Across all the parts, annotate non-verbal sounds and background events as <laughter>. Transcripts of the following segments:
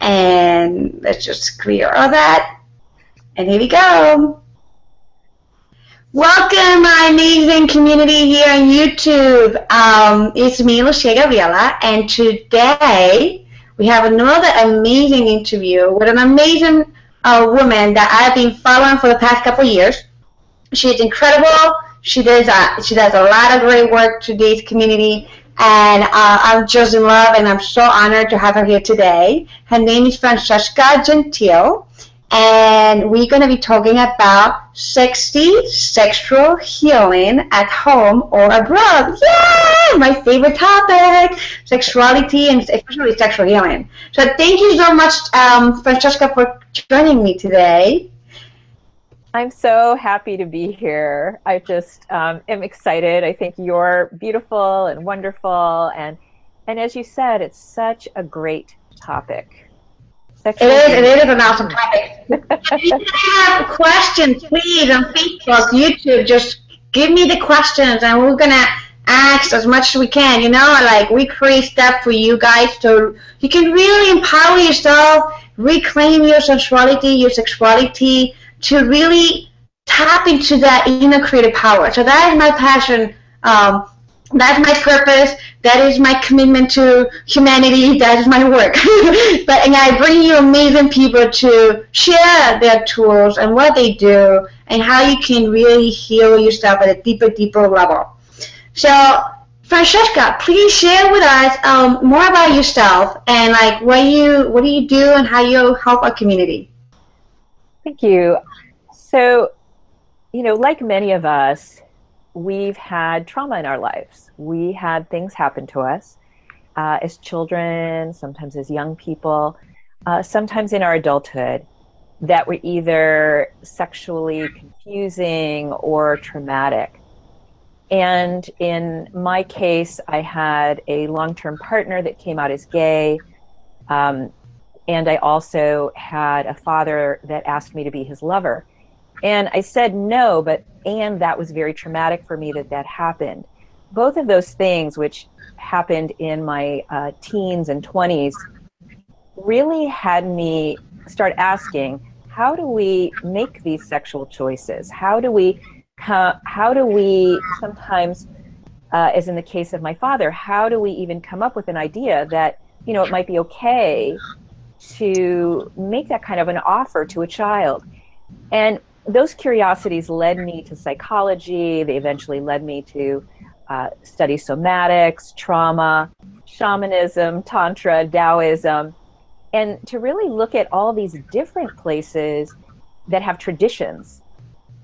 And let's just clear all that. And here we go. Welcome, my amazing community here on YouTube. Um, it's me, Lucia Gabriela, and today we have another amazing interview with an amazing uh, woman that I've been following for the past couple years. She's incredible. She does uh, she does a lot of great work to this community, and uh, I'm just in love, and I'm so honored to have her here today. Her name is Francesca Gentile and we're going to be talking about sexy sexual healing at home or abroad. Yay! My favorite topic, sexuality and especially sexual healing. So thank you so much, um, Francesca, for joining me today. I'm so happy to be here. I just um, am excited. I think you're beautiful and wonderful, and and as you said, it's such a great topic. Sexual it is. It is an awesome topic. if you have questions, please on Facebook, YouTube, just give me the questions, and we're gonna ask as much as we can. You know, like we create stuff for you guys so you can really empower yourself, reclaim your sensuality, your sexuality, to really tap into that inner creative power. So that is my passion. Um, that's my purpose. That is my commitment to humanity. That is my work. <laughs> but and I bring you amazing people to share their tools and what they do and how you can really heal yourself at a deeper, deeper level. So, Francesca, please share with us um, more about yourself and like what you what do you do and how you help our community. Thank you. So, you know, like many of us, we've had trauma in our lives. We had things happen to us uh, as children, sometimes as young people, uh, sometimes in our adulthood that were either sexually confusing or traumatic. And in my case, I had a long term partner that came out as gay. Um, and I also had a father that asked me to be his lover. And I said no, but and that was very traumatic for me that that happened. Both of those things, which happened in my uh, teens and 20s, really had me start asking how do we make these sexual choices? How do we, how, how do we sometimes, uh, as in the case of my father, how do we even come up with an idea that, you know, it might be okay to make that kind of an offer to a child? And those curiosities led me to psychology. They eventually led me to uh, study somatics, trauma, shamanism, tantra, Taoism, and to really look at all these different places that have traditions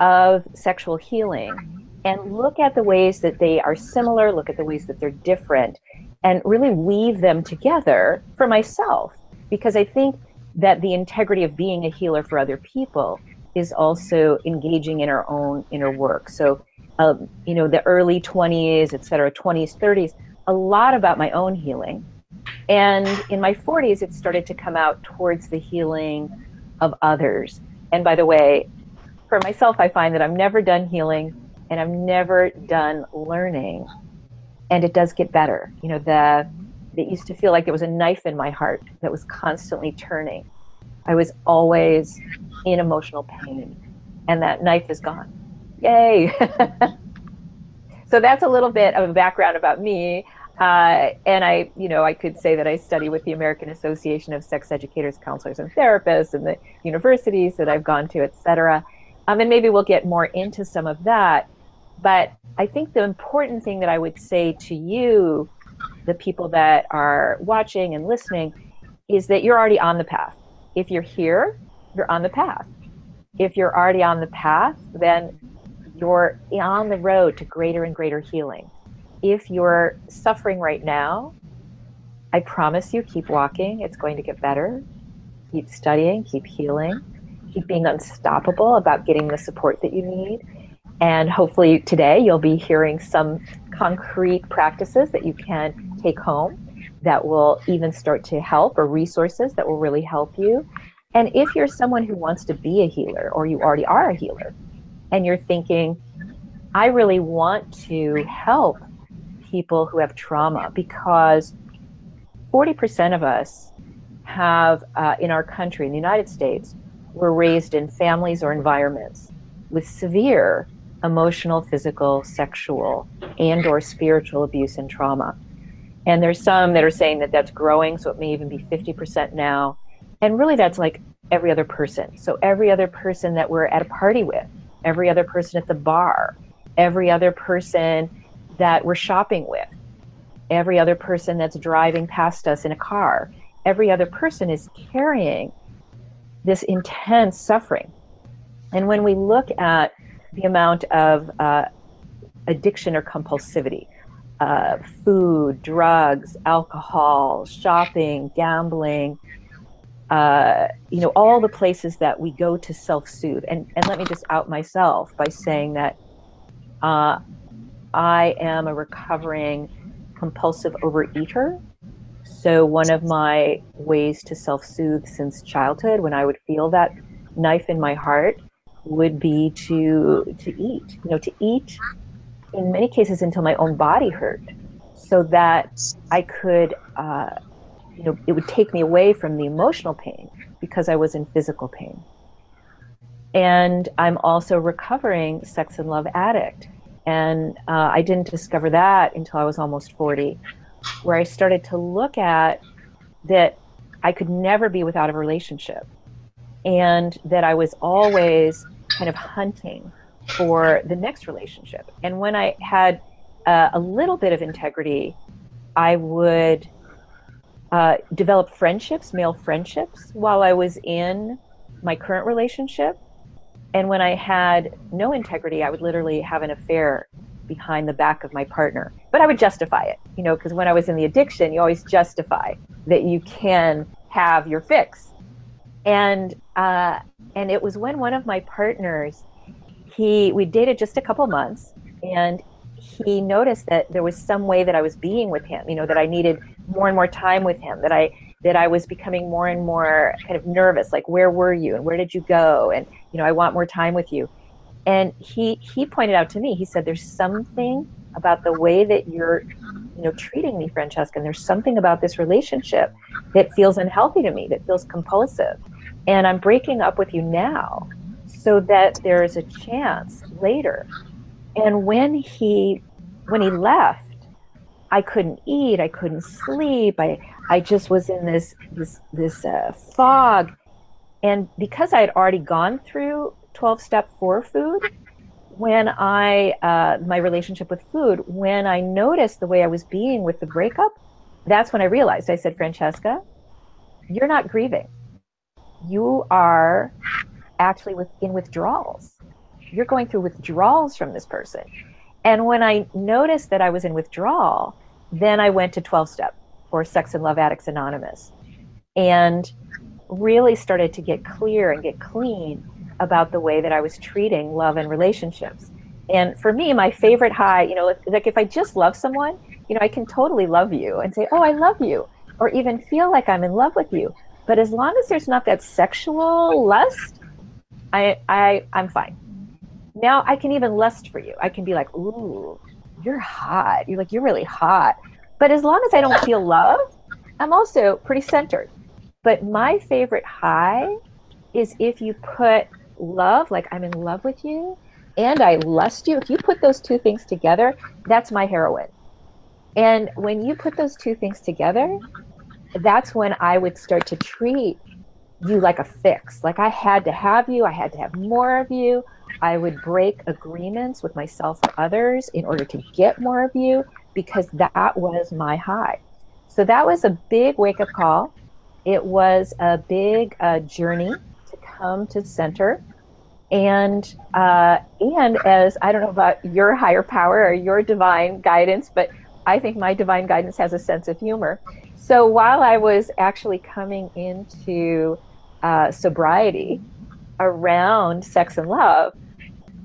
of sexual healing and look at the ways that they are similar, look at the ways that they're different, and really weave them together for myself. Because I think that the integrity of being a healer for other people is also engaging in our own inner work. So, um, you know, the early 20s, et cetera, 20s, 30s, a lot about my own healing. And in my 40s, it started to come out towards the healing of others. And by the way, for myself, I find that I'm never done healing and I'm never done learning. And it does get better. You know, the it used to feel like there was a knife in my heart that was constantly turning. I was always in emotional pain, and that knife is gone. Yay! <laughs> so that's a little bit of a background about me. Uh, and I, you know, I could say that I study with the American Association of Sex Educators, Counselors, and Therapists, and the universities that I've gone to, et cetera. Um, and maybe we'll get more into some of that. But I think the important thing that I would say to you, the people that are watching and listening, is that you're already on the path. If you're here, you're on the path. If you're already on the path, then you're on the road to greater and greater healing. If you're suffering right now, I promise you, keep walking. It's going to get better. Keep studying, keep healing, keep being unstoppable about getting the support that you need. And hopefully, today you'll be hearing some concrete practices that you can take home that will even start to help or resources that will really help you. And if you're someone who wants to be a healer or you already are a healer and you're thinking, I really want to help people who have trauma because 40% of us have uh, in our country, in the United States, were raised in families or environments with severe emotional, physical, sexual, and or spiritual abuse and trauma. And there's some that are saying that that's growing, so it may even be 50% now. And really, that's like every other person. So every other person that we're at a party with, every other person at the bar, every other person that we're shopping with, every other person that's driving past us in a car, every other person is carrying this intense suffering. And when we look at the amount of uh, addiction or compulsivity, uh, food, drugs, alcohol, shopping, gambling, uh, you know, all the places that we go to self-soothe. And, and let me just out myself by saying that uh, I am a recovering compulsive overeater. So one of my ways to self-soothe since childhood, when I would feel that knife in my heart, would be to to eat. You know, to eat in many cases until my own body hurt, so that I could, uh, you know, it would take me away from the emotional pain because I was in physical pain. And I'm also recovering sex and love addict. And uh, I didn't discover that until I was almost 40, where I started to look at that I could never be without a relationship and that I was always kind of hunting for the next relationship. And when I had uh, a little bit of integrity, I would uh, develop friendships, male friendships, while I was in my current relationship. And when I had no integrity, I would literally have an affair behind the back of my partner. But I would justify it, you know, because when I was in the addiction, you always justify that you can have your fix. And uh, and it was when one of my partners he we dated just a couple months and he noticed that there was some way that I was being with him, you know, that I needed more and more time with him, that I that I was becoming more and more kind of nervous, like where were you and where did you go? And you know, I want more time with you. And he he pointed out to me, he said, There's something about the way that you're, you know, treating me, Francesca, and there's something about this relationship that feels unhealthy to me, that feels compulsive. And I'm breaking up with you now so that there is a chance later. And when he when he left, I couldn't eat, I couldn't sleep, I I just was in this this this uh, fog, and because I had already gone through twelve step for food, when I uh, my relationship with food, when I noticed the way I was being with the breakup, that's when I realized. I said, Francesca, you're not grieving. You are actually with, in withdrawals. You're going through withdrawals from this person. And when I noticed that I was in withdrawal, then I went to 12 step or Sex and Love Addicts Anonymous and really started to get clear and get clean about the way that I was treating love and relationships. And for me, my favorite high, you know, like if I just love someone, you know, I can totally love you and say, oh, I love you, or even feel like I'm in love with you. But as long as there's not that sexual lust, I, I, I'm fine. Now I can even lust for you. I can be like, ooh, you're hot. You're like, you're really hot. But as long as I don't feel love, I'm also pretty centered. But my favorite high is if you put love, like I'm in love with you, and I lust you. If you put those two things together, that's my heroin. And when you put those two things together, that's when I would start to treat you like a fix. Like I had to have you, I had to have more of you. I would break agreements with myself or others in order to get more of you because that was my high. So that was a big wake up call. It was a big uh, journey to come to center. And uh, and as I don't know about your higher power or your divine guidance, but I think my divine guidance has a sense of humor. So while I was actually coming into uh, sobriety around sex and love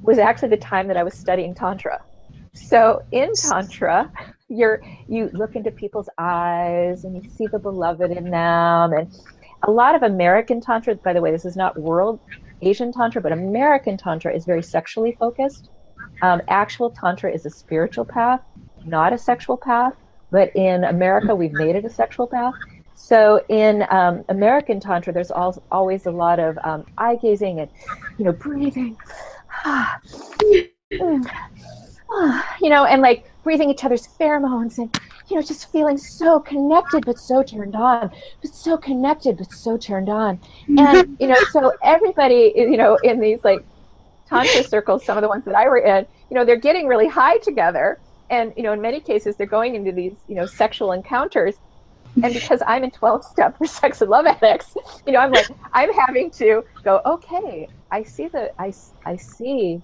was actually the time that I was studying tantra. So in tantra, you're you look into people's eyes and you see the beloved in them and a lot of American tantra, by the way, this is not world Asian tantra, but American tantra is very sexually focused. Um, actual tantra is a spiritual path, not a sexual path. But in America, we've made it a sexual path. So in um, American Tantra, there's al- always a lot of um, eye gazing and, you know, breathing. <sighs> you know, and like breathing each other's pheromones and, you know, just feeling so connected but so turned on, but so connected but so turned on. And, you know, so everybody, you know, in these like Tantra circles, some of the ones that I were in, you know, they're getting really high together. And, you know, in many cases, they're going into these, you know, sexual encounters. And because I'm in 12 step for <laughs> sex and love addicts, you know, I'm like, I'm having to go, okay, I see the, I, I see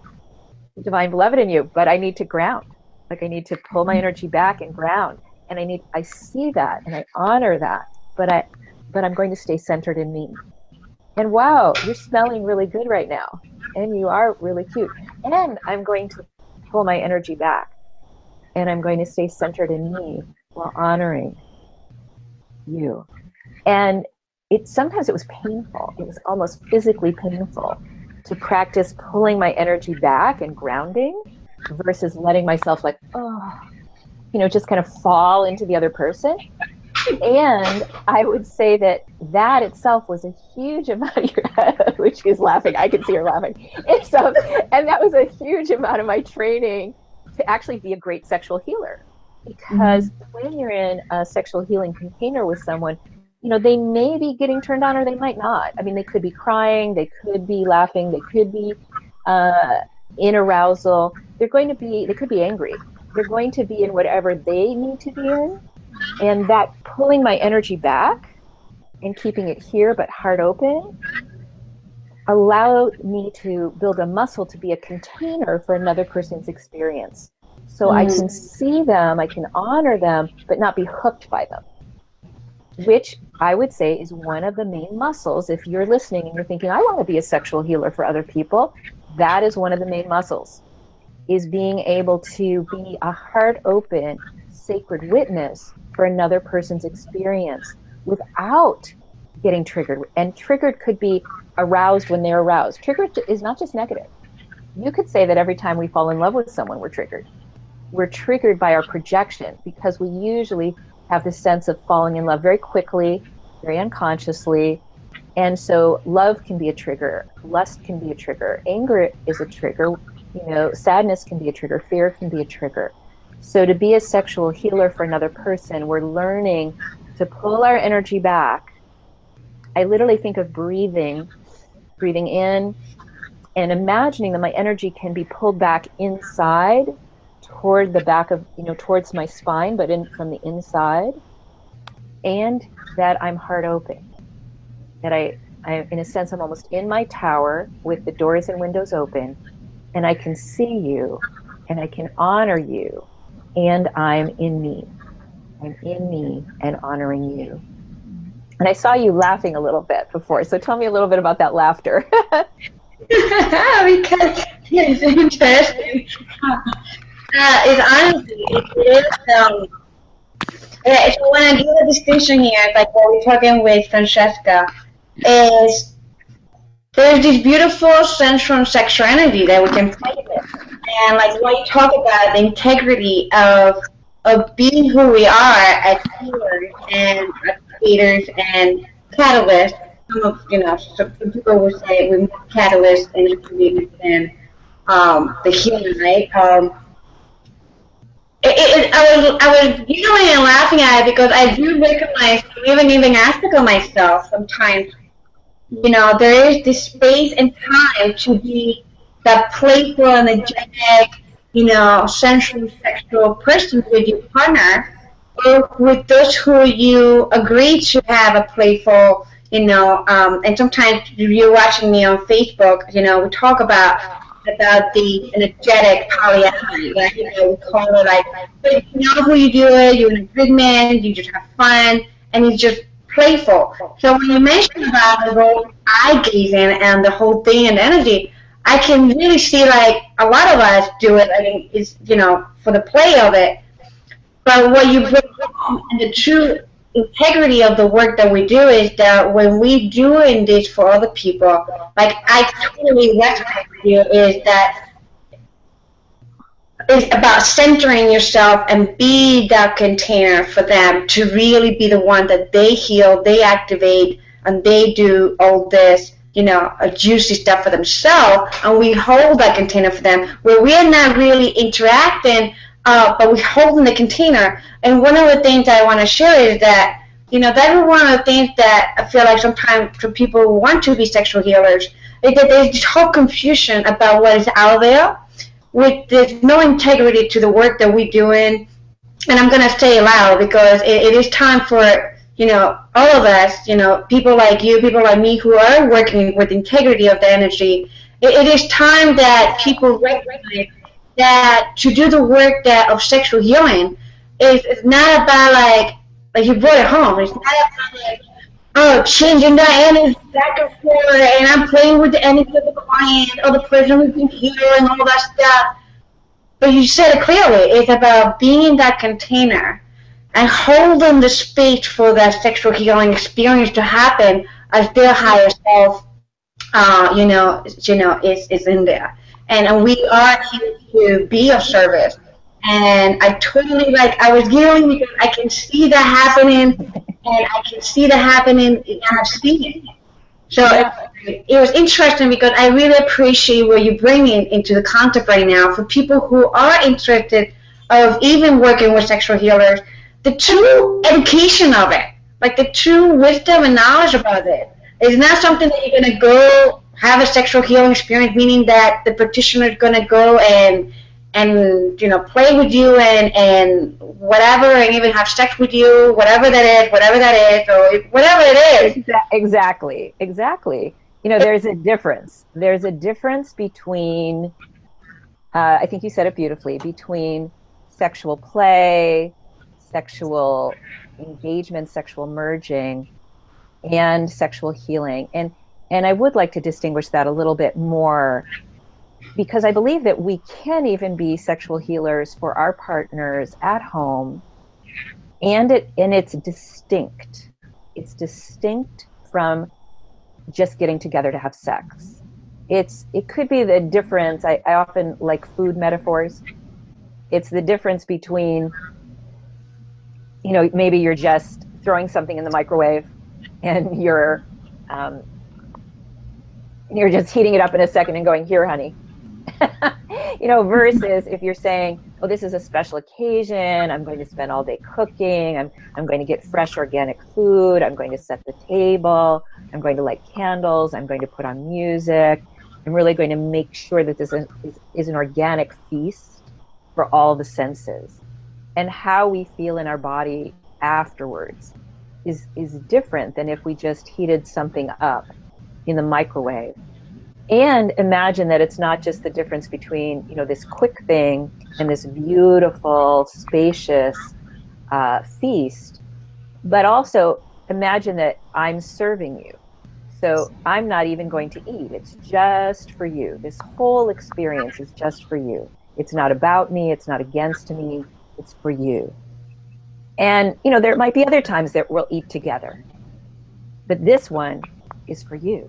divine beloved in you, but I need to ground. Like I need to pull my energy back and ground. And I need I see that and I honor that. But I but I'm going to stay centered in me. And wow, you're smelling really good right now. And you are really cute. And I'm going to pull my energy back. And I'm going to stay centered in me while honoring you. And it sometimes it was painful. It was almost physically painful to practice pulling my energy back and grounding versus letting myself like oh you know just kind of fall into the other person and i would say that that itself was a huge <laughs> amount of your which is laughing i can see her laughing and so and that was a huge amount of my training to actually be a great sexual healer because mm-hmm. when you're in a sexual healing container with someone you know, they may be getting turned on or they might not. I mean, they could be crying, they could be laughing, they could be uh, in arousal. They're going to be, they could be angry. They're going to be in whatever they need to be in. And that pulling my energy back and keeping it here but heart open allowed me to build a muscle to be a container for another person's experience. So mm-hmm. I can see them, I can honor them, but not be hooked by them which I would say is one of the main muscles. If you're listening and you're thinking, I want to be a sexual healer for other people, that is one of the main muscles, is being able to be a heart open, sacred witness for another person's experience without getting triggered. And triggered could be aroused when they're aroused. Triggered is not just negative. You could say that every time we fall in love with someone, we're triggered. We're triggered by our projection because we usually have this sense of falling in love very quickly, very unconsciously. And so love can be a trigger, lust can be a trigger, anger is a trigger, you know, sadness can be a trigger, fear can be a trigger. So to be a sexual healer for another person, we're learning to pull our energy back. I literally think of breathing, breathing in and imagining that my energy can be pulled back inside toward the back of, you know, towards my spine, but in from the inside, and that I'm heart open. That I, I, in a sense, I'm almost in my tower with the doors and windows open, and I can see you, and I can honor you, and I'm in me. I'm in me and honoring you. And I saw you laughing a little bit before, so tell me a little bit about that laughter. <laughs> <laughs> because it's interesting uh, is honestly, it is, um, yeah, when I do the distinction here, like what we're talking with Francesca, is there's this beautiful sense from sexual energy that we can play with. And like what you talk about, the integrity of of being who we are as healers and creators and catalysts. Some of you know, some people would say we're catalysts and community than um, the human, right? Um, it, it, I was I was giggling and laughing at it because I do recognize, even even aspect of myself sometimes. You know, there is this space and time to be that playful, and energetic, you know, sensual, sexual person with your partner, with those who you agree to have a playful, you know, um, and sometimes you're watching me on Facebook, you know, we talk about about the energetic polyamory? You know, we call it like, you know who you do it, you're in agreement, you just have fun, and it's just playful. So when you mention about the whole eye gazing and the whole thing and energy, I can really see like a lot of us do it. I mean, it's you know for the play of it. But what you bring home and the true integrity of the work that we do is that when we doing this for other people, like I totally with you, is that it's about centering yourself and be that container for them to really be the one that they heal, they activate, and they do all this, you know, juicy stuff for themselves, and we hold that container for them where we are not really interacting, uh, but we hold in the container. And one of the things I want to share is that, you know, that is one of the things that I feel like sometimes for people who want to be sexual healers, is that there's this whole confusion about what is out there with there's no integrity to the work that we're doing. And I'm going to say loud because it, it is time for, you know, all of us, you know, people like you, people like me who are working with integrity of the energy. it, it is time that people recognize that to do the work that of sexual healing is, not about like like you brought it home. It's not about like oh, changing the energy back and forth, and I'm playing with the energy of the client or the person who's been healing, all that stuff. But you said it clearly. It's about being in that container and holding the space for that sexual healing experience to happen as their higher self, uh, you know, you know, is, is in there. And, and we are here to be of service. And I totally like. I was giggling because I can see that happening and I can see that happening, and I've seen it. So yeah. it, it was interesting because I really appreciate what you're bringing into the concept right now for people who are interested of even working with sexual healers, the true education of it, like the true wisdom and knowledge about it. It's not something that you're going to go have a sexual healing experience, meaning that the practitioner is going to go and and you know play with you and and whatever and even have sex with you whatever that is whatever that is or whatever it is. Exactly exactly. You know there's a difference. There's a difference between uh, i think you said it beautifully between sexual play sexual engagement sexual merging and sexual healing. And and i would like to distinguish that a little bit more because I believe that we can even be sexual healers for our partners at home, and it and it's distinct. It's distinct from just getting together to have sex. It's it could be the difference. I, I often like food metaphors. It's the difference between, you know, maybe you're just throwing something in the microwave, and you're um, you're just heating it up in a second and going, "Here, honey, <laughs> you know, versus if you're saying, oh, this is a special occasion, I'm going to spend all day cooking, I'm, I'm going to get fresh organic food, I'm going to set the table, I'm going to light candles, I'm going to put on music, I'm really going to make sure that this is, is, is an organic feast for all the senses. And how we feel in our body afterwards is, is different than if we just heated something up in the microwave. And imagine that it's not just the difference between you know this quick thing and this beautiful spacious uh, feast but also imagine that i'm serving you. So i'm not even going to eat. It's just for you. This whole experience is just for you. It's not about me. It's not against me. It's for you. And you know there might be other times that we'll eat together. But this one is for you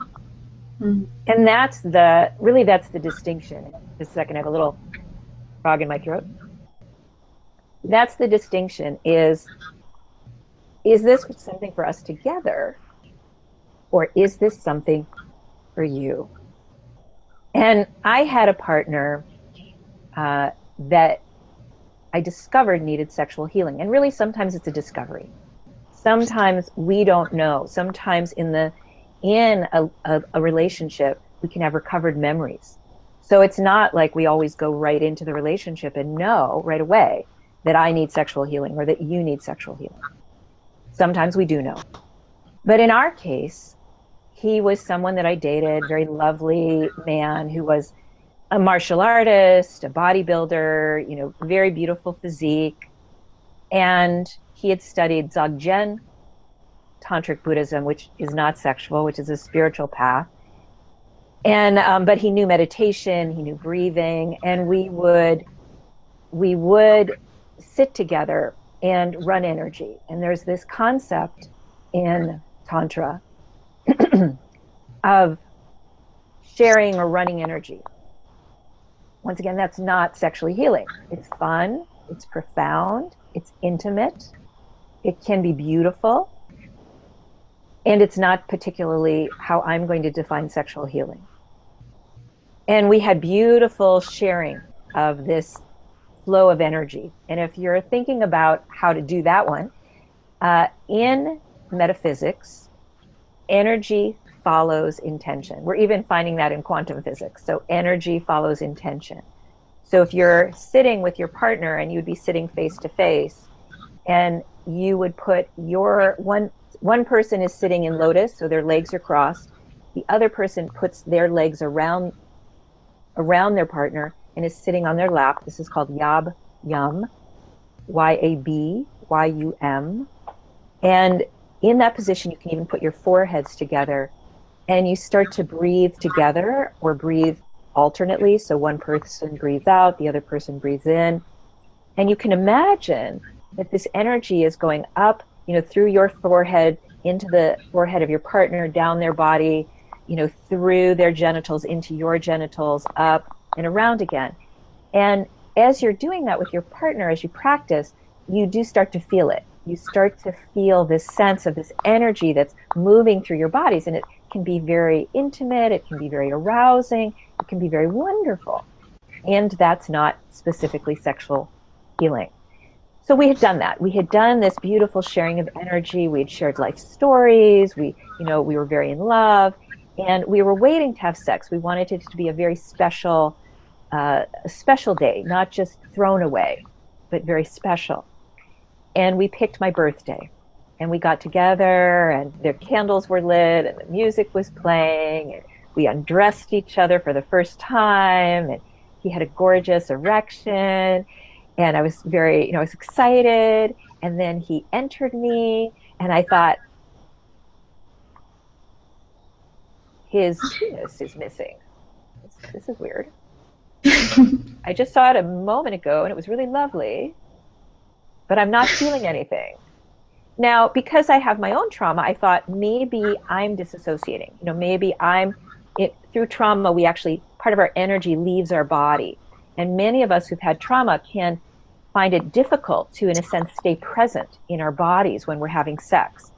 Mm-hmm. And that's the really that's the distinction. Just a second, I have a little frog in my throat. That's the distinction is is this something for us together or is this something for you? And I had a partner uh, that I discovered needed sexual healing. And really, sometimes it's a discovery. Sometimes we don't know. Sometimes in the in a, a, a relationship, we can have recovered memories. So it's not like we always go right into the relationship and know right away that I need sexual healing or that you need sexual healing. Sometimes we do know. But in our case, he was someone that I dated, very lovely man who was a martial artist, a bodybuilder, you know, very beautiful physique. And he had studied Dzogchen, tantric Buddhism, which is not sexual, which is a spiritual path. And um, but he knew meditation, he knew breathing, and we would we would sit together and run energy. And there's this concept in tantra of sharing or running energy. once again, that's not sexually healing. It's fun, it's profound, it's intimate, it can be beautiful, and it's not particularly how I'm going to define sexual healing. And we had beautiful sharing of this flow of energy. And if you're thinking about how to do that one, uh, in metaphysics, energy follows intention. We're even finding that in quantum physics. So energy follows intention. So if you're sitting with your partner and you'd be sitting face to face, and you would put your one one person is sitting in lotus, so their legs are crossed. The other person puts their legs around around their partner and is sitting on their lap. This is called Yab Yum, Y A B Y U M. And in that position, you can even put your foreheads together and you start to breathe together or breathe alternately. So one person breathes out, the other person breathes in. And you can imagine that this energy is going up, you know, through your forehead into the forehead of your partner, down their body, you know, through their genitals into your genitals, up and around again. And as you're doing that with your partner, as you practice, you do start to feel it. You start to feel this sense of this energy that's moving through your bodies. And it can be very intimate, it can be very arousing, it can be very wonderful. And that's not specifically sexual healing. So we had done that. We had done this beautiful sharing of energy. We had shared life stories. We, you know, we were very in love, and we were waiting to have sex. We wanted it to be a very special, uh, special day, not just thrown away, but very special. And we picked my birthday and we got together and the candles were lit and the music was playing and we undressed each other for the first time and he had a gorgeous erection and i was very you know i was excited and then he entered me and i thought his penis is missing this, is weird <laughs> i just saw it a moment ago and it was really lovely but i'm not feeling anything now, because I have my own trauma, I thought maybe I'm disassociating. You know, maybe I'm it, through trauma. We actually part of our energy leaves our body, and many of us who've had trauma can find it difficult to, in a sense, stay present in our bodies when we're having sex.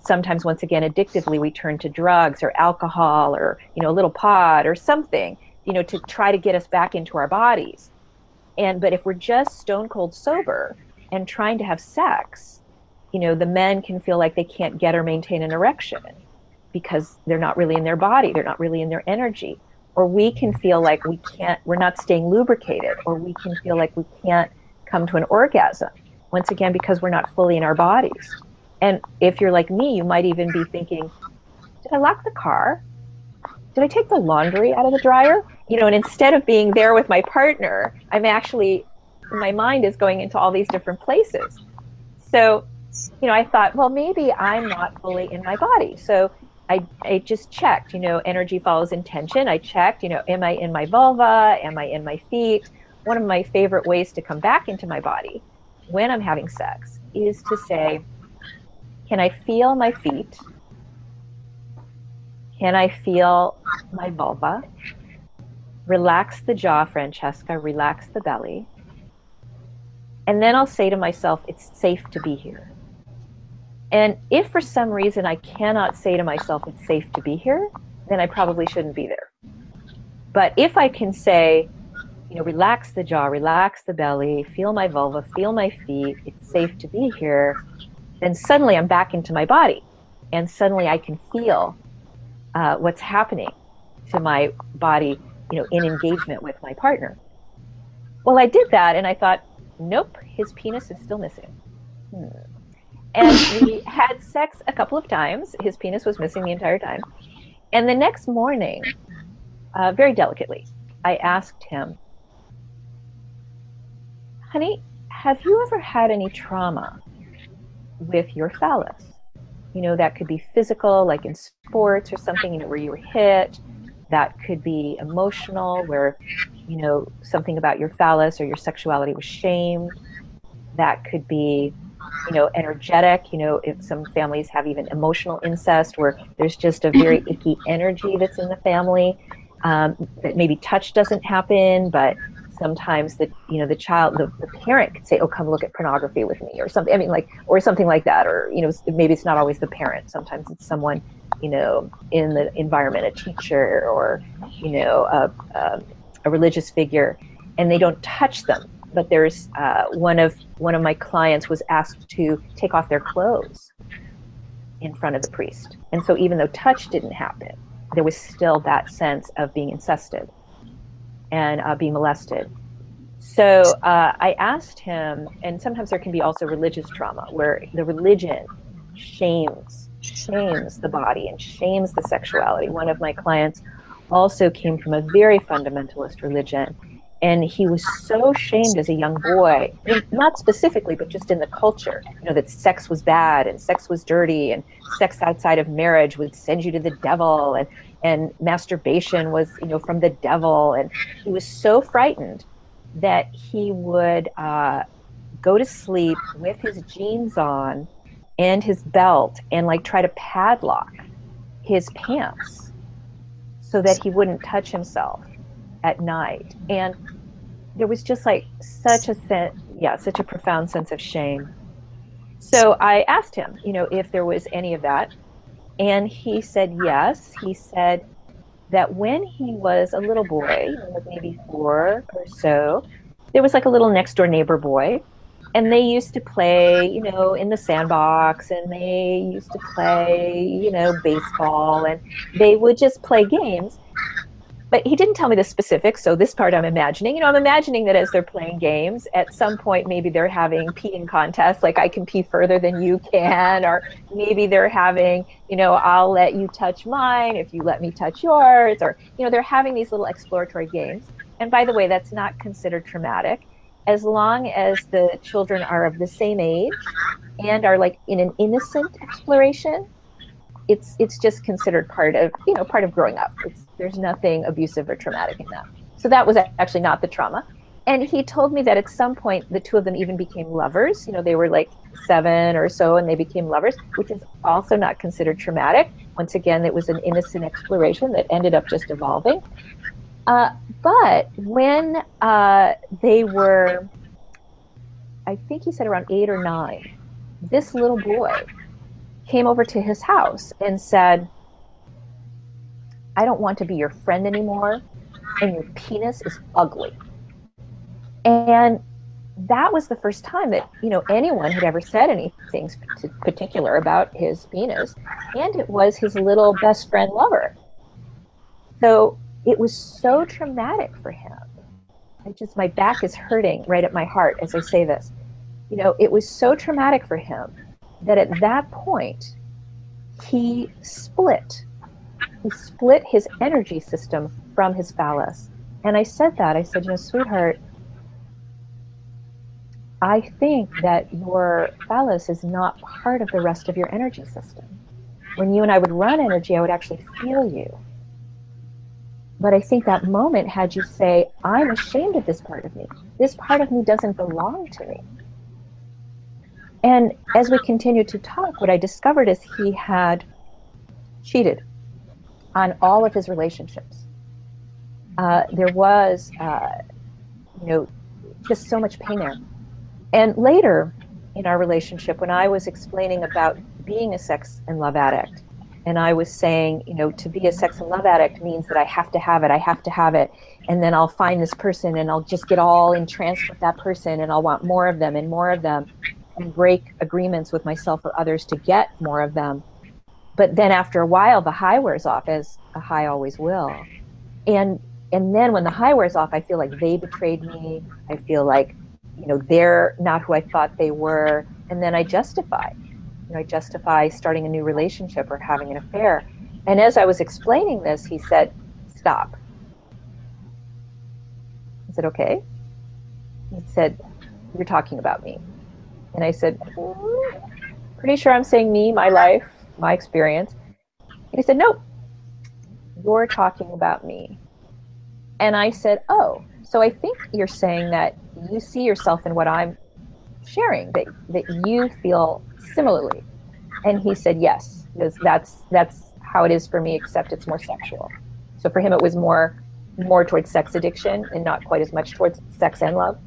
Sometimes, once again, addictively, we turn to drugs or alcohol or you know a little pot or something, you know, to try to get us back into our bodies. And but if we're just stone cold sober and trying to have sex you know, the men can feel like they can't get or maintain an erection because they're not really in their body, they're not really in their energy. Or we can feel like we can't, we're not staying lubricated, or we can feel like we can't come to an orgasm, once again, because we're not fully in our bodies. And if you're like me, you might even be thinking, did I lock the car? Did I take the laundry out of the dryer? You know, and instead of being there with my partner, I'm actually, my mind is going into all these different places. So you know, I thought, well, maybe I'm not fully in my body. So I, I just checked, you know, energy follows intention. I checked, you know, am I in my vulva? Am I in my feet? One of my favorite ways to come back into my body when I'm having sex is to say, can I feel my feet? Can I feel my vulva? Relax the jaw, Francesca, relax the belly. And then I'll say to myself, it's safe to be here. And if for some reason I cannot say to myself it's safe to be here, then I probably shouldn't be there. But if I can say, you know, relax the jaw, relax the belly, feel my vulva, feel my feet, it's safe to be here, then suddenly I'm back into my body. And suddenly I can feel uh, what's happening to my body, you know, in engagement with my partner. Well, I did that and I thought, nope, his penis is still missing. Hmm and <laughs> we had sex a couple of times. His penis was missing the entire time. And the next morning, uh, very delicately, I asked him, Honey, have you ever had any trauma with your phallus? You know, that could be physical, like in sports or something, you know, where you were hit. That could be emotional, where, you know, something about your phallus or your sexuality was shamed. That could be you know, energetic. You know, if some families have even emotional incest where there's just a very icky energy that's in the family. um, that maybe touch doesn't happen, but sometimes the you know the child the, the parent could say oh come look at pornography with me or something i mean like or something like that or you know maybe it's not always the parent. Sometimes it's someone you know in the environment a teacher or you know a, a, a religious figure and they don't touch them. But there's uh, one of one of my clients was asked to take off their clothes in front of the priest. And so even though touch didn't happen there was still that sense of being incested and uh, being molested. So uh, I asked him, and sometimes there can be also religious trauma where the religion shames shames the body and shames the sexuality. One of my clients also came from a very fundamentalist religion, and he was so shamed as a young boy, not specifically, but just in the culture, you know, that sex was bad and sex was dirty and sex outside of marriage would send you to the devil and and masturbation was you know from the devil. And he was so frightened that he would uh, go to sleep with his jeans on and his belt and like try to padlock his pants so that he wouldn't touch himself at night. And there was just like such a sense yeah such a profound sense of shame. So i asked him you know if there was any of that. And he said yes. He said that when he was a little boy, maybe four or so, there was like a little next door neighbor boy. And they used to play, you know, in the sandbox. And they used to play, you know, baseball. And they would just play games but he didn't tell me the specifics so this part i'm imagining. You know i'm imagining that as they're playing games at some point maybe they're having peeing contests like i can pee further than you can or maybe they're having you know i'll let you touch mine if you let me touch yours or you know they're having these little exploratory games. And by the way that's not considered traumatic. As long as the children are of the same age and are like in an innocent exploration it's it's just considered part of you know part of growing up it's there's nothing abusive or traumatic in that. So that was actually not the trauma. And he told me that at some point the two of them even became lovers. You know, they were like seven or so and they became lovers, which is also not considered traumatic. Once again, it was an innocent exploration that ended up just evolving. Uh, but when uh, they were, I think he said around eight or nine, this little boy came over to his house and said, I don't want to be your friend anymore, and your penis is ugly. And that was the first time that you know anyone had ever said anything particular about his penis, and it was his little best friend lover. So it was so traumatic for him. I just my back is hurting right at my heart as I say this. You know, it was so traumatic for him that at that point he split he split his energy system from his phallus. And I said that. I said, you know, sweetheart, I think that your phallus is not part of the rest of your energy system. When you and I would run energy, I would actually feel you. But I think that moment had you say, I'm ashamed of this part of me. This part of me doesn't belong to me. And as we continued to talk, what I discovered is he had cheated on all of his relationships. Uh, there was, uh, you know, just so much pain there. And later in our relationship, when I was explaining about being a sex and love addict, and I was saying, you know, to be a sex and love addict means that I have to have it, I have to have it, and then I'll find this person and I'll just get all entranced with that person and I'll want more of them and more of them and break agreements with myself or others to get more of them. But then after a while the high wears off as a high always will. And and then when the high wears off i feel like they betrayed me. I feel like you know they're not who i thought they were. And then i justify you know i justify starting a new relationship or having an affair. And as i was explaining this he said stop. I said okay? He said you're talking about me and i said mm, pretty sure i'm saying me my life my experience. And he said, Nope, you're talking about me. And I said, Oh, so I think you're saying that you see yourself in what I'm sharing, that, that you feel similarly. And he said, Yes, because that's that's how it is for me, except it's more sexual. So for him, it was more more towards sex addiction and not quite as much towards sex and love.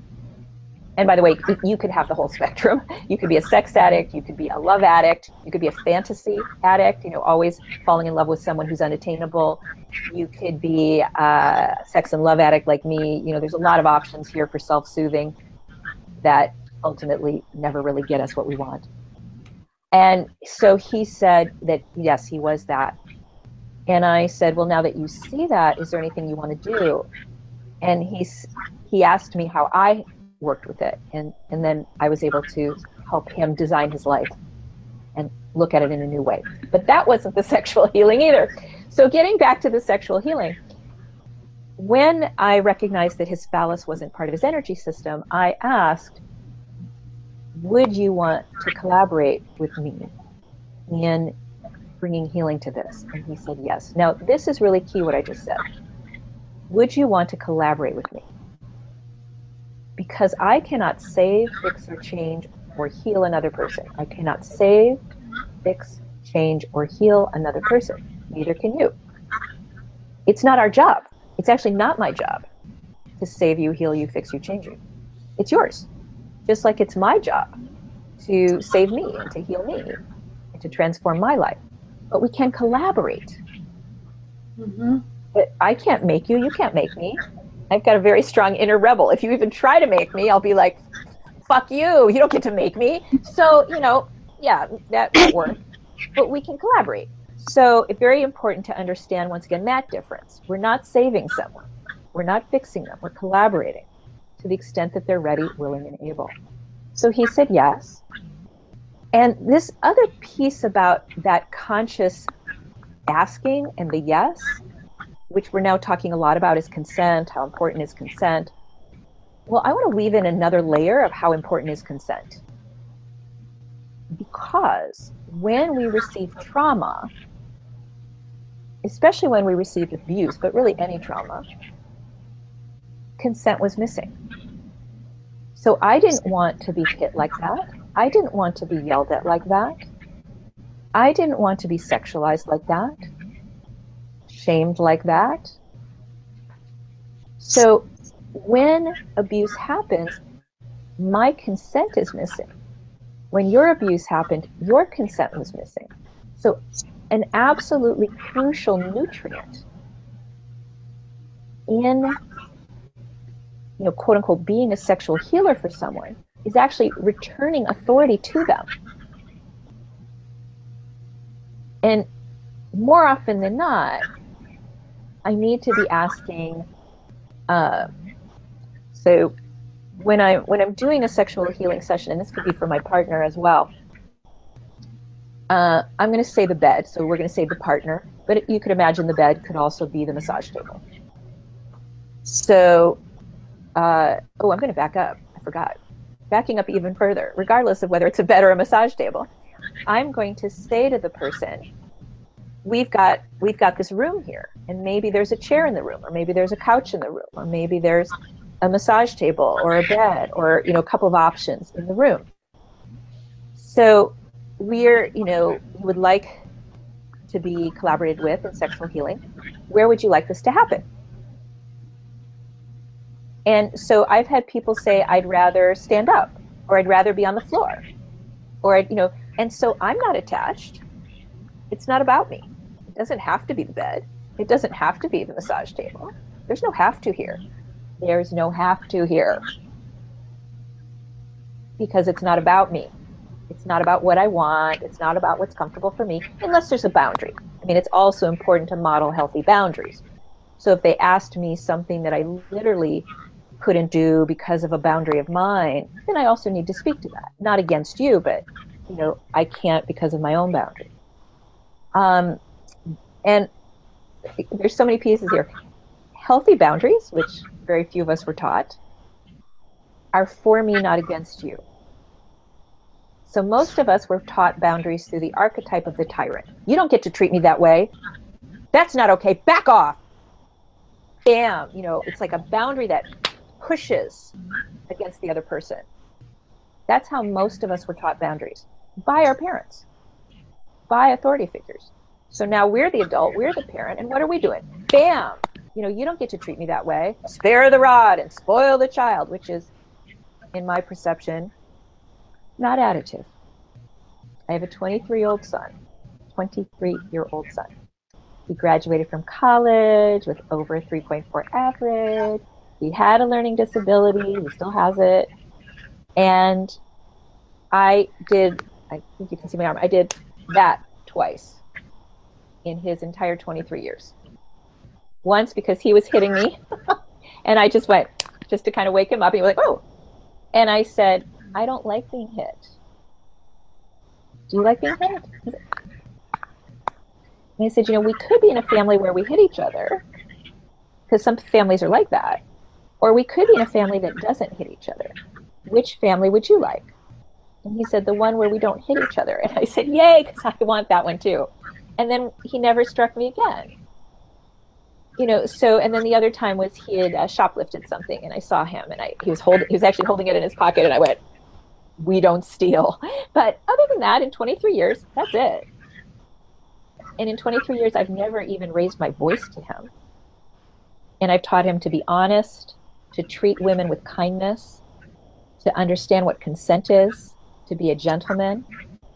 And by the way, you could have the whole spectrum. <laughs> You could be a sex addict, you could be a love addict, you could be a fantasy addict, you know, always falling in love with someone who's unattainable. You could be a sex and love addict like me. You know, there's a lot of options here for self soothing that ultimately never really get us what we want. And so he said that, yes, he was that. And I said, well, now that you see that, is there anything you want to do? And he's, he asked me how I worked with it. And, and then I was able to help him design his life and look at it in a new way. But that wasn't the <laughs> sexual healing either. So getting back to the sexual healing, when I recognized that his phallus wasn't part of his energy system, I asked, would you want to collaborate with me in bringing healing to this? And he said yes. Now, this is really key what I just said. Would you want to collaborate with me? Because I cannot save, fix, or change or heal another person. I cannot save, fix, change, or heal another person. Neither can you. It's not our job. It's actually not my job to save you, heal you, fix you, change you. It's yours. Just like it's my job to save me and to heal me and to transform my life. But we can collaborate. Mm-hmm. But I can't make you, you can't make me. I've got a very strong inner rebel. If you even try to make me, I'll be like, fuck you. You don't get to make me. So, you know, yeah, that won't work. But we can collaborate. So it's very important to understand, once again, that difference. We're not saving someone. We're not fixing them. We're collaborating to the extent that they're ready, willing, and able. So he said yes. And this other piece about that conscious asking and the yes which we're now talking a lot about is consent. How important is consent? Well, I want to weave in another layer of how important is consent. Because when we receive trauma, especially when we received abuse, but really any trauma, consent was missing. So I didn't want to be hit like that. I didn't want to be yelled at like that. I didn't want to be sexualized like that shamed like that. So when abuse happens, my consent is missing. When your abuse happened, your consent was missing. So, an absolutely crucial nutrient in, you know, quote unquote, being a sexual healer for someone is actually returning authority to them. And more often than not, I need to be asking. Uh, so when I when I'm doing a sexual healing session, and this could be for my partner as well, uh, I'm going to say the bed. So we're going to say the partner, but you could imagine the bed could also be the massage table. So, uh, oh, I'm going to back up. I forgot. Backing up even further, regardless of whether it's a bed or a massage table, I'm going to say to the person, we've got we've got this room here and maybe there's a chair in the room or maybe there's a couch in the room or maybe there's a massage table or a bed or you know a couple of options in the room. So we're you know would like to be collaborated with in sexual healing. Where would you like this to happen? And so i've had people say i'd rather stand up or i'd rather be on the floor or I'd you know and so i'm not attached. It's not about me it doesn't have to be the bed. It doesn't have to be the massage table. There's no have to here. There's no have to here. Because it's not about me. It's not about what I want. It's not about what's comfortable for me, unless there's a boundary. I mean, it's also important to model healthy boundaries. So if they asked me something that I literally couldn't do because of a boundary of mine, then I also need to speak to that. Not against you, but you know, I can't because of my own boundary. Um, and there's so many pieces here. Healthy boundaries, which very few of us were taught, are for me, not against you. So most of us were taught boundaries through the archetype of the tyrant. You don't get to treat me that way. That's not okay. Back off. Bam. You know, it's like a boundary that pushes against the other person. That's how most of us were taught boundaries by our parents, by authority figures. So now we're the adult, we're the parent, and what are we doing? bam, you know, you don't get to treat me that way. Spare the rod and spoil the child, which is, in my perception, not additive. I have a 23 year old son, 23 year old son. He graduated from college with over 3.4 average. He had a learning disability, he still has it. And I did, I think you can see my arm, I did that twice in his entire 23 years. Once because he was hitting me, <laughs> and I just went, just to kind of wake him up. He was like, oh. And I said, I don't like being hit. Do you like being hit? And I said, you know, we could be in a family where we hit each other, because some families are like that. Or we could be in a family that doesn't hit each other. Which family would you like? And he said, the one where we don't hit each other. And I said, yay, because I want that one too. And then he never struck me again. You know, so, and then the other time was he had uh, shoplifted something and I saw him and I, he was holding, he was actually holding it in his pocket and I went, we don't steal. <laughs> But other than that, in 23 years, that's it. And in 23 years, I've never even raised my voice to him. And I've taught him to be honest, to treat women with kindness, to understand what consent is, to be a gentleman.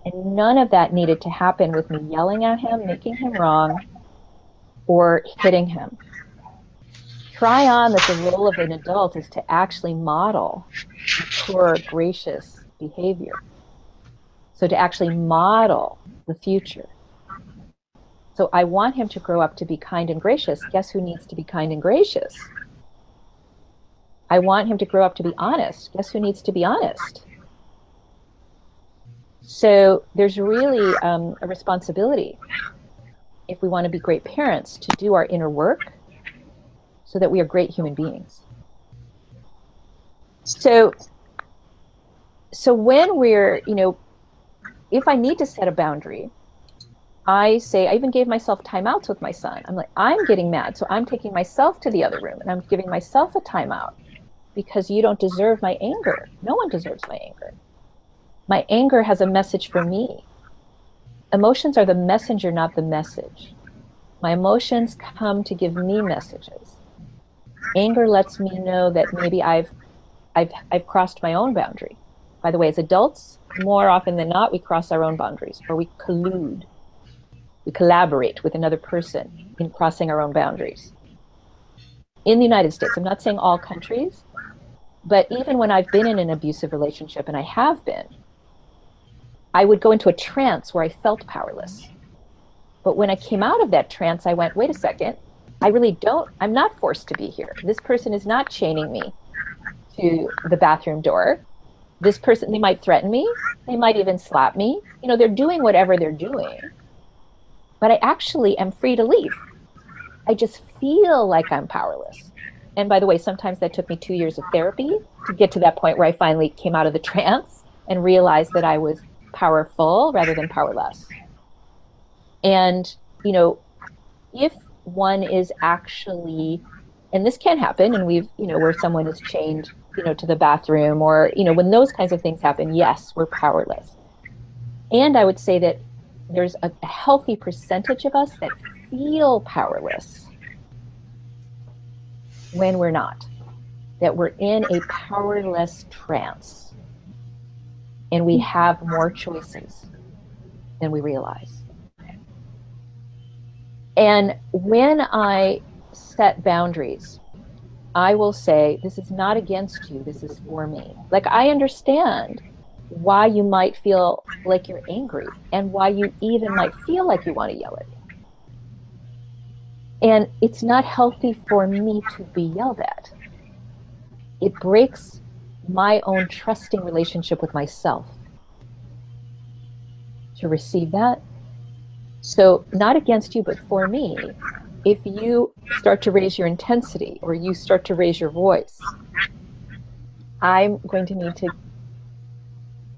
And none of that needed to happen with me yelling at him, making him wrong, or hitting him. Try on that the role of an adult is to actually model mature, gracious behavior. So to actually model the future. So I want him to grow up to be kind and gracious. Guess who needs to be kind and gracious? I want him to grow up to be honest. Guess who needs to be honest? So there's really um, a responsibility, if we want to be great parents, to do our inner work so that we are great human beings. So, so when we're, you know, if I need to set a boundary, I say, I even gave myself timeouts with my son. I'm like, I'm getting mad, so I'm taking myself to the other room and I'm giving myself a timeout because you don't deserve my anger. No one deserves my anger. My anger has a message for me. Emotions are the messenger, not the message. My emotions come to give me messages. Anger lets me know that maybe I've, I've, I've crossed my own boundary. By the way, as adults, more often than not, we cross our own boundaries or we collude. We collaborate with another person in crossing our own boundaries. In the United States, I'm not saying all countries, but even when I've been in an abusive relationship, and I have been, I would go into a trance where I felt powerless. But when I came out of that trance, I went, wait a second, I really don't, I'm not forced to be here. This person is not chaining me to the bathroom door. This person, they might threaten me, they might even slap me. You know, they're doing whatever they're doing. But I actually am free to leave. I just feel like I'm powerless. And by the way, sometimes that took me two years of therapy to get to that point where I finally came out of the <laughs> trance and realized that I was powerful rather than powerless. And, you know, if one is actually, and this can happen, and we've, you know, where someone is chained, you know, to the bathroom or, you know, when those kinds of things happen, yes, we're powerless. And I would say that there's a healthy percentage of us that feel powerless when we're not, that we're in a powerless trance and we have more choices than we realize. And when I set boundaries, I will say, This is not against you, this is for me. Like, I understand why you might feel like you're angry and why you even might feel like you want to yell at me. And it's not healthy for me to be yelled at. It breaks my own trusting relationship with myself to receive that. So, not against you, but for me, if you start to raise your intensity or you start to raise your voice, I'm going to need to,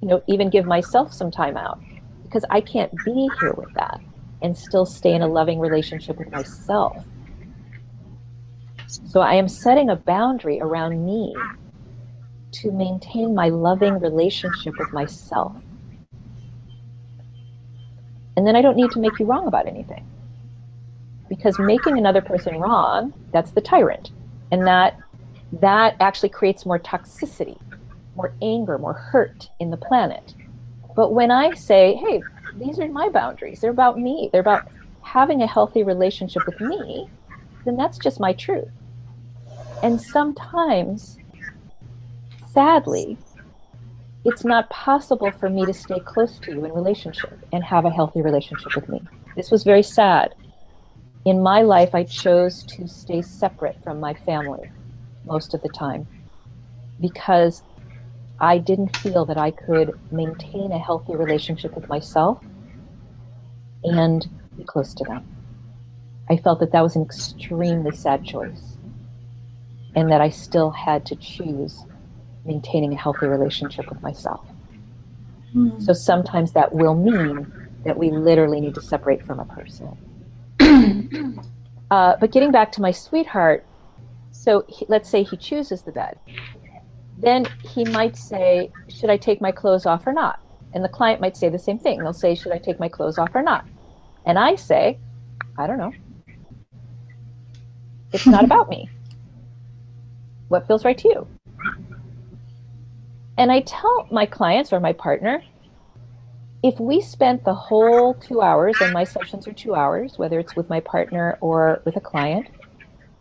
you know, even give myself some time out because I can't be here with that and still stay in a loving relationship with myself. So I am setting a boundary around me to maintain my loving relationship with myself. And then I don't need to make you wrong about anything. because making another person wrong, that's the tyrant. And that that actually creates more toxicity, more anger, more hurt in the planet. But when I say, hey, these are my boundaries, they're about me, they're about having a healthy relationship with me, then that's just my truth. And sometimes, sadly, it's not possible for me to stay close to you in relationship and have a healthy relationship with me. This was very sad. In my life, I chose to stay separate from my family most of the time because I didn't feel that I could maintain a healthy relationship with myself and be close to them. I felt that that was an extremely sad choice and that I still had to choose maintaining a healthy relationship with myself. Mm. So sometimes that will mean that we literally need to separate from a person. <clears throat> uh, but getting back to my sweetheart, so he, let's say he chooses the bed. Then he might say, Should I take my clothes off or not? And the client might say the same thing. They'll say, Should I take my clothes off or not? And I say, I don't know. It's not <laughs> about me. What feels right to you? And I tell my clients or my partner, if we spent the whole two hours, and my sessions are two hours, whether it's with my partner or with a client,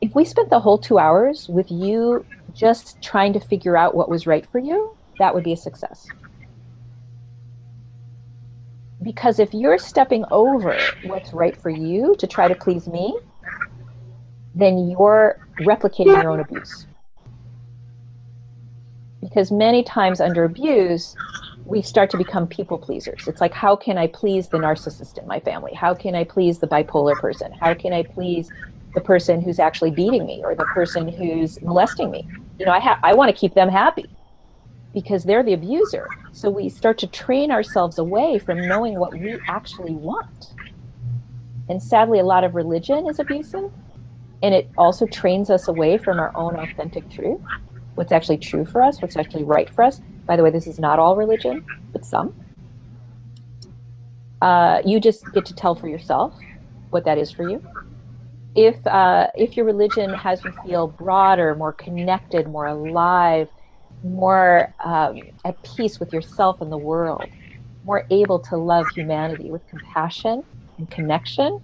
if we spent the whole two hours with you just trying to figure out what was right for you, that would be a success. Because if you're stepping over what's right for you to try to please me, then you're replicating your own abuse. Because many times under abuse, we start to become people pleasers. It's like, how can I please the narcissist in my family? How can I please the bipolar person? How can I please the person who's actually beating me or the person who's molesting me. You know, I ha- I want to keep them happy because they're the abuser. So we start to train ourselves away from knowing what we actually want. And sadly, a lot of religion is abusive, and it also trains us away from our own authentic truth, what's actually true for us, what's actually right for us. By the way, this is not all religion, but some. Uh, you just get to tell for yourself what that is for you if uh, if your religion has you feel broader, more connected, more alive, more um, at peace with yourself and the world, more able to love humanity with compassion and connection.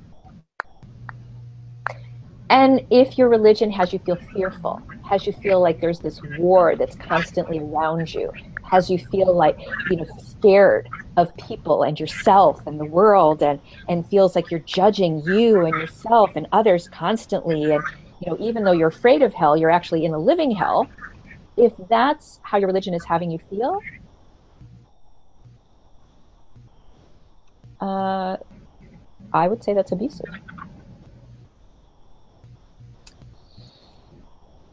And if your religion has you feel fearful, has you feel like there's this war that's constantly around you, has you feel like you know scared of people and yourself and the world and and feels like you're judging you and yourself and others constantly. And you know even though you're afraid of hell you're actually in a living hell. If that's how your religion is having you feel uh, i would say that's abusive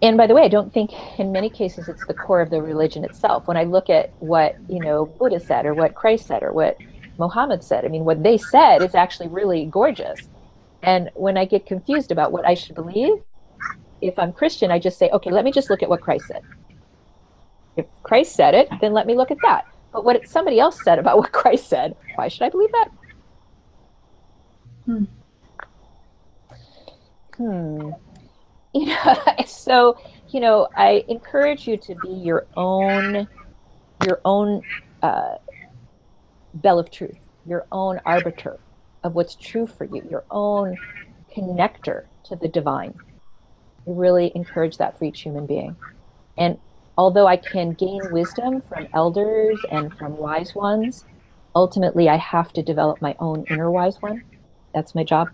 and by the way, I don't think in many cases it's the core of the religion itself. When I look at what you know Buddha said, or what Christ said, or what Mohammed said, I mean, what they said is actually really gorgeous. And when I get confused about what I should believe, if I'm Christian, I just say, okay, let me just look at what Christ said. If Christ said it, then let me look at that. But what somebody else said about <laughs> what Christ said, why should I believe that? Hmm. Hmm <laughs> you know <laughs> so you know i encourage you to be your own your own uh, bell of truth your own arbiter of what's true for you your own connector to the divine. I really encourage that for each human being. And although i can gain wisdom from elders and from wise ones ultimately i have to develop my own inner wise one. That's my job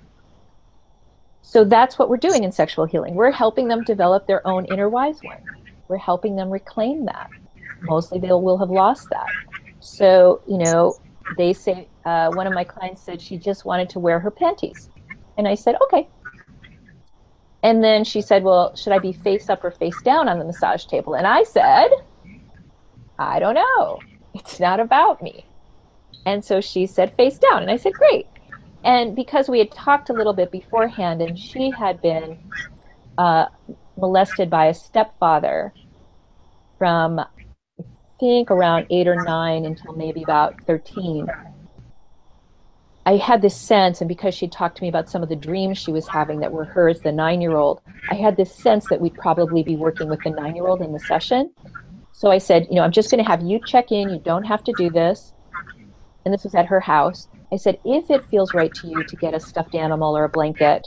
so that's what we're doing in sexual healing. We're helping them develop their own inner wise one. We're helping them reclaim that. Mostly they will have lost that. So, you know, they say, uh, one of my clients said she just wanted to wear her panties. And I said, okay. And then she said, well, should I be face up or face down on the massage table? And I said, I don't know. It's not about me. And so she said face down. And I said, great. And because we had talked a little bit beforehand, and she had been uh, molested by a stepfather from, I think, around eight or nine until maybe about 13. I had this sense, and because she talked to me about some of the dreams she was having that were hers, the nine year old, I had this sense that we'd probably be working with the nine year old in the session. So I said, you know, I'm just going to have you check in. You don't have to do this. And this was at her house. I said, if it feels right to you to get a stuffed animal or a blanket,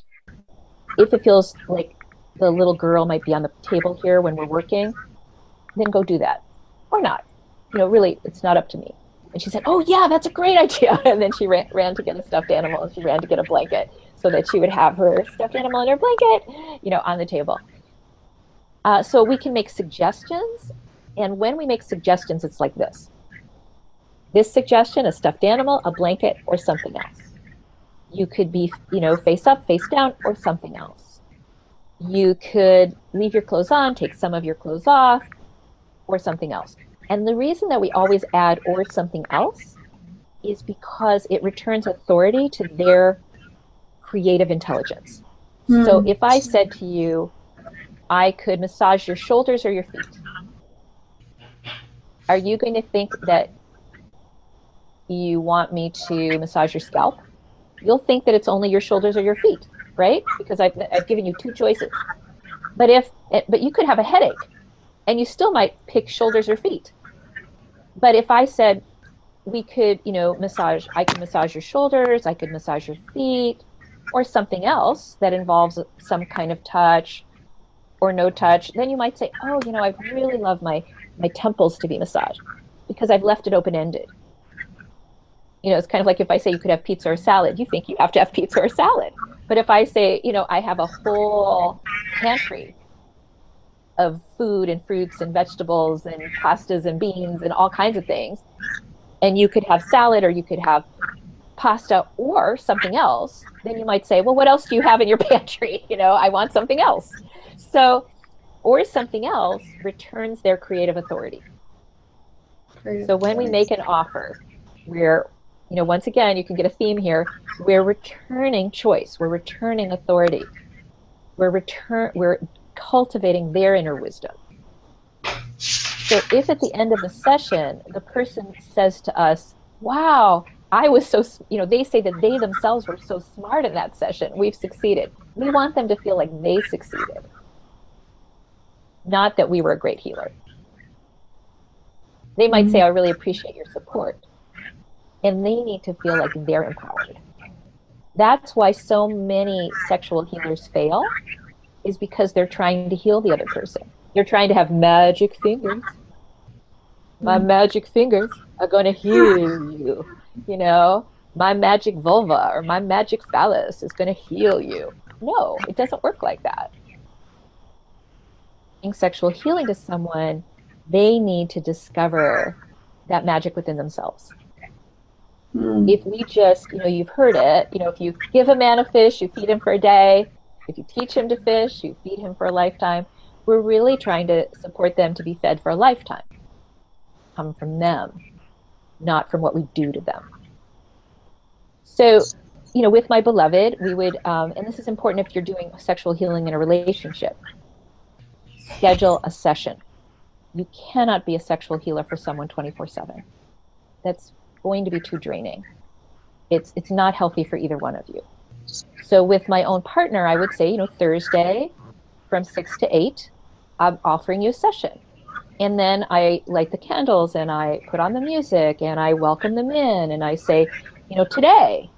if it feels like the little girl might be on the table here when we're working, then go do that. Or not. You know, really, it's not up to me. And she said, Oh, yeah, that's a great <laughs> idea. <laughs> And then she ran, ran to get a stuffed animal and she ran to get a blanket so that she would have her stuffed animal and her blanket, you know, on the table. Uh, so we can make suggestions. And when we make suggestions, it's like this this suggestion, a stuffed animal, a blanket, or something else. You could be, you know, face up, face down, or something else. You could leave your clothes on, take some of your clothes off, or something else. And the reason that we always add or something else is because it returns authority to their creative intelligence. Mm. So if I said to you, I could massage your shoulders or your feet, are you going to think that you want me to massage your scalp? You'll think that it's only your shoulders or your feet, right? Because I've, I've given you two choices. But if, eh, but you could have a headache and you still might pick shoulders or feet but if I said we could, you know, massage, I could massage your shoulders, I could massage your feet, or something else that involves some kind of touch or no touch, then you might say, oh, you know, I really love my my temples to be massaged because I've left it open ended. You know, it's kind of like if I say you could have pizza or salad, you think you have to have pizza or salad. But if I say, you know, I have a whole pantry of food and fruits and vegetables and pastas and beans and all kinds of things. And you could have salad or you could have pasta or something else. Then you might say, well, what else do you have in your <laughs> pantry? You know, I want something else. So, or something else returns their creative authority. So when we make an offer, we're, you know, once again, you can get a theme here. We're returning choice. We're returning authority. We're return. We're cultivating their inner wisdom. So if at the end of the session, the person says to us, wow, I was so, you know, they say that they themselves were so smart in that session, we've succeeded. We want them to feel like they succeeded, not that we were a great healer. They might say, I really appreciate your support. And they need to feel like they're empowered. That's why so many sexual healers fail is because they're trying to heal the other person. They're trying to have magic fingers. My mm. magic fingers are going to heal you. You know, my magic vulva or my magic phallus is going to heal you. No, it doesn't work like that. In sexual healing to someone, they need to discover that magic within themselves. Mm. If we just, you know, you've heard it, you know, if you give a man a fish, you feed him for a day, if you teach him to fish, you feed him for a lifetime. We're really trying to support them to be fed for a lifetime. Come from them, not from what we do to them. So, you know, with my beloved, we would, um, and this is important if you're doing sexual healing in a relationship, schedule a session. You cannot be a sexual healer for someone 24 7. That's going to be too draining. It's, it's not healthy for either one of you. So with my own partner, I would say, you know, Thursday from six to eight, I'm offering you a session. And then I light the candles and I put on the music and I welcome them in and I say, you know, today,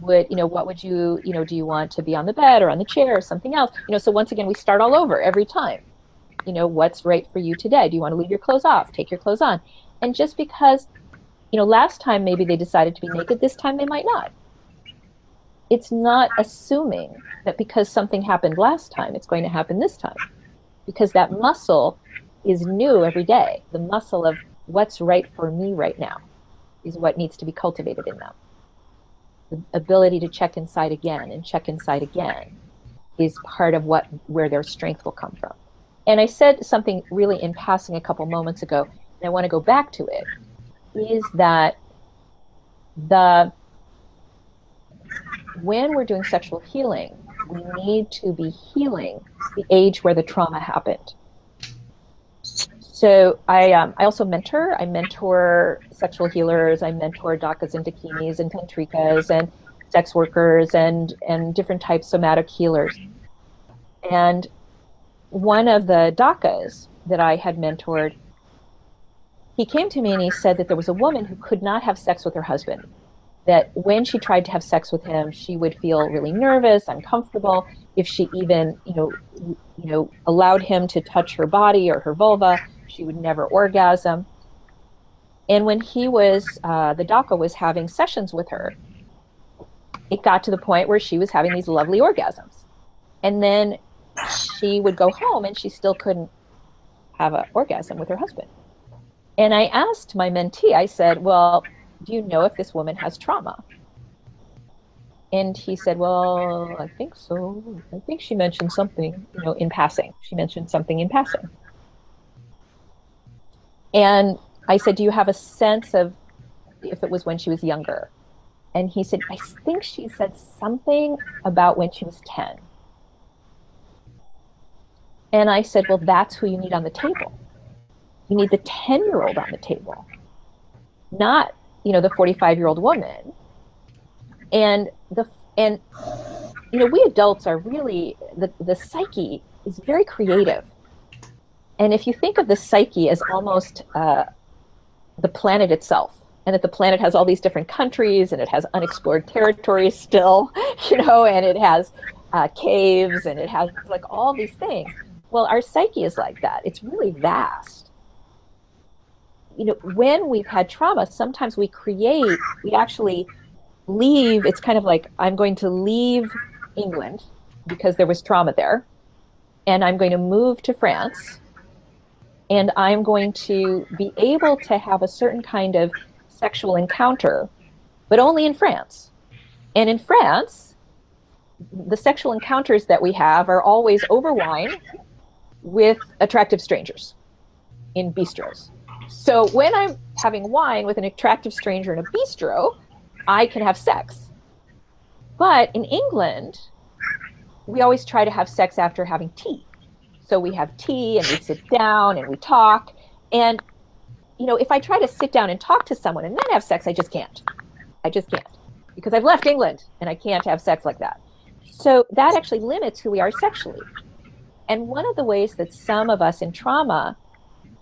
would you know what would you you know do you want to be on the bed or on the chair or something else you know so once again we start all over every time you know what's right for you today do you want to leave your clothes off take your clothes on and just because you know last time maybe they decided to be naked this time they might not it's not assuming that because something happened last time, it's going to happen this time. Because that muscle is new every day. The muscle of what's right for me right now is what needs to be cultivated in them. The ability to check inside again and check inside again is part of what where their strength will come from. And I said something really in passing a couple moments ago, and I want to go back to it, is that the when we're doing sexual healing, we need to be healing the age where the trauma happened. So I, um, I also mentor. I mentor sexual healers. I mentor dakas and dakinis and tantrikas and sex workers and and different types of somatic healers. And one of the dakas that I had mentored, he came to me and he said that there was a woman who could not have sex with her husband. That when she tried to have sex with him, she would feel really nervous, uncomfortable. If she even, you know, you know, allowed him to touch her body or her vulva, she would never orgasm. And when he was, uh, the daka was having sessions with her, it got to the point where she was having these lovely orgasms. And then she would go home and she still couldn't have an orgasm with her husband. And I asked my mentee, I said, Well, do you know if this woman has trauma? And he said, Well, I think so. I think she mentioned something, you know, in passing. She mentioned something in passing. And I said, Do you have a sense of if it was when she was younger? And he said, I think she said something about when she was 10. And I said, Well, that's who you need on the table. You need the 10 year old on the table, not, you know, the 45 year old woman. And the, and, you know, we adults are really, the, the psyche is very creative. And if you think of the psyche as almost uh, the planet itself, and that the planet has all these different countries and it has unexplored territories still, <laughs> you know, and it has uh, caves and it has like all these things. Well, our psyche is like that. It's really vast. You know, when we've had trauma, sometimes we create, we actually leave. It's kind of like I'm going to leave England because there was trauma there, and I'm going to move to France, and I'm going to be able to have a certain kind of sexual encounter, but only in France. And in France, the sexual encounters that we have are always over wine with attractive strangers in bistros. So when I'm having wine with an attractive stranger in a bistro, I can have sex. But in England, we always try to have sex after having tea. So we have tea and we sit down and we talk. And, you know, if I try to sit down and talk to someone and then have sex, I just can't. I just can't because I've left England and I can't have sex like that. So that actually limits who we are sexually. And one of the ways that some of us in trauma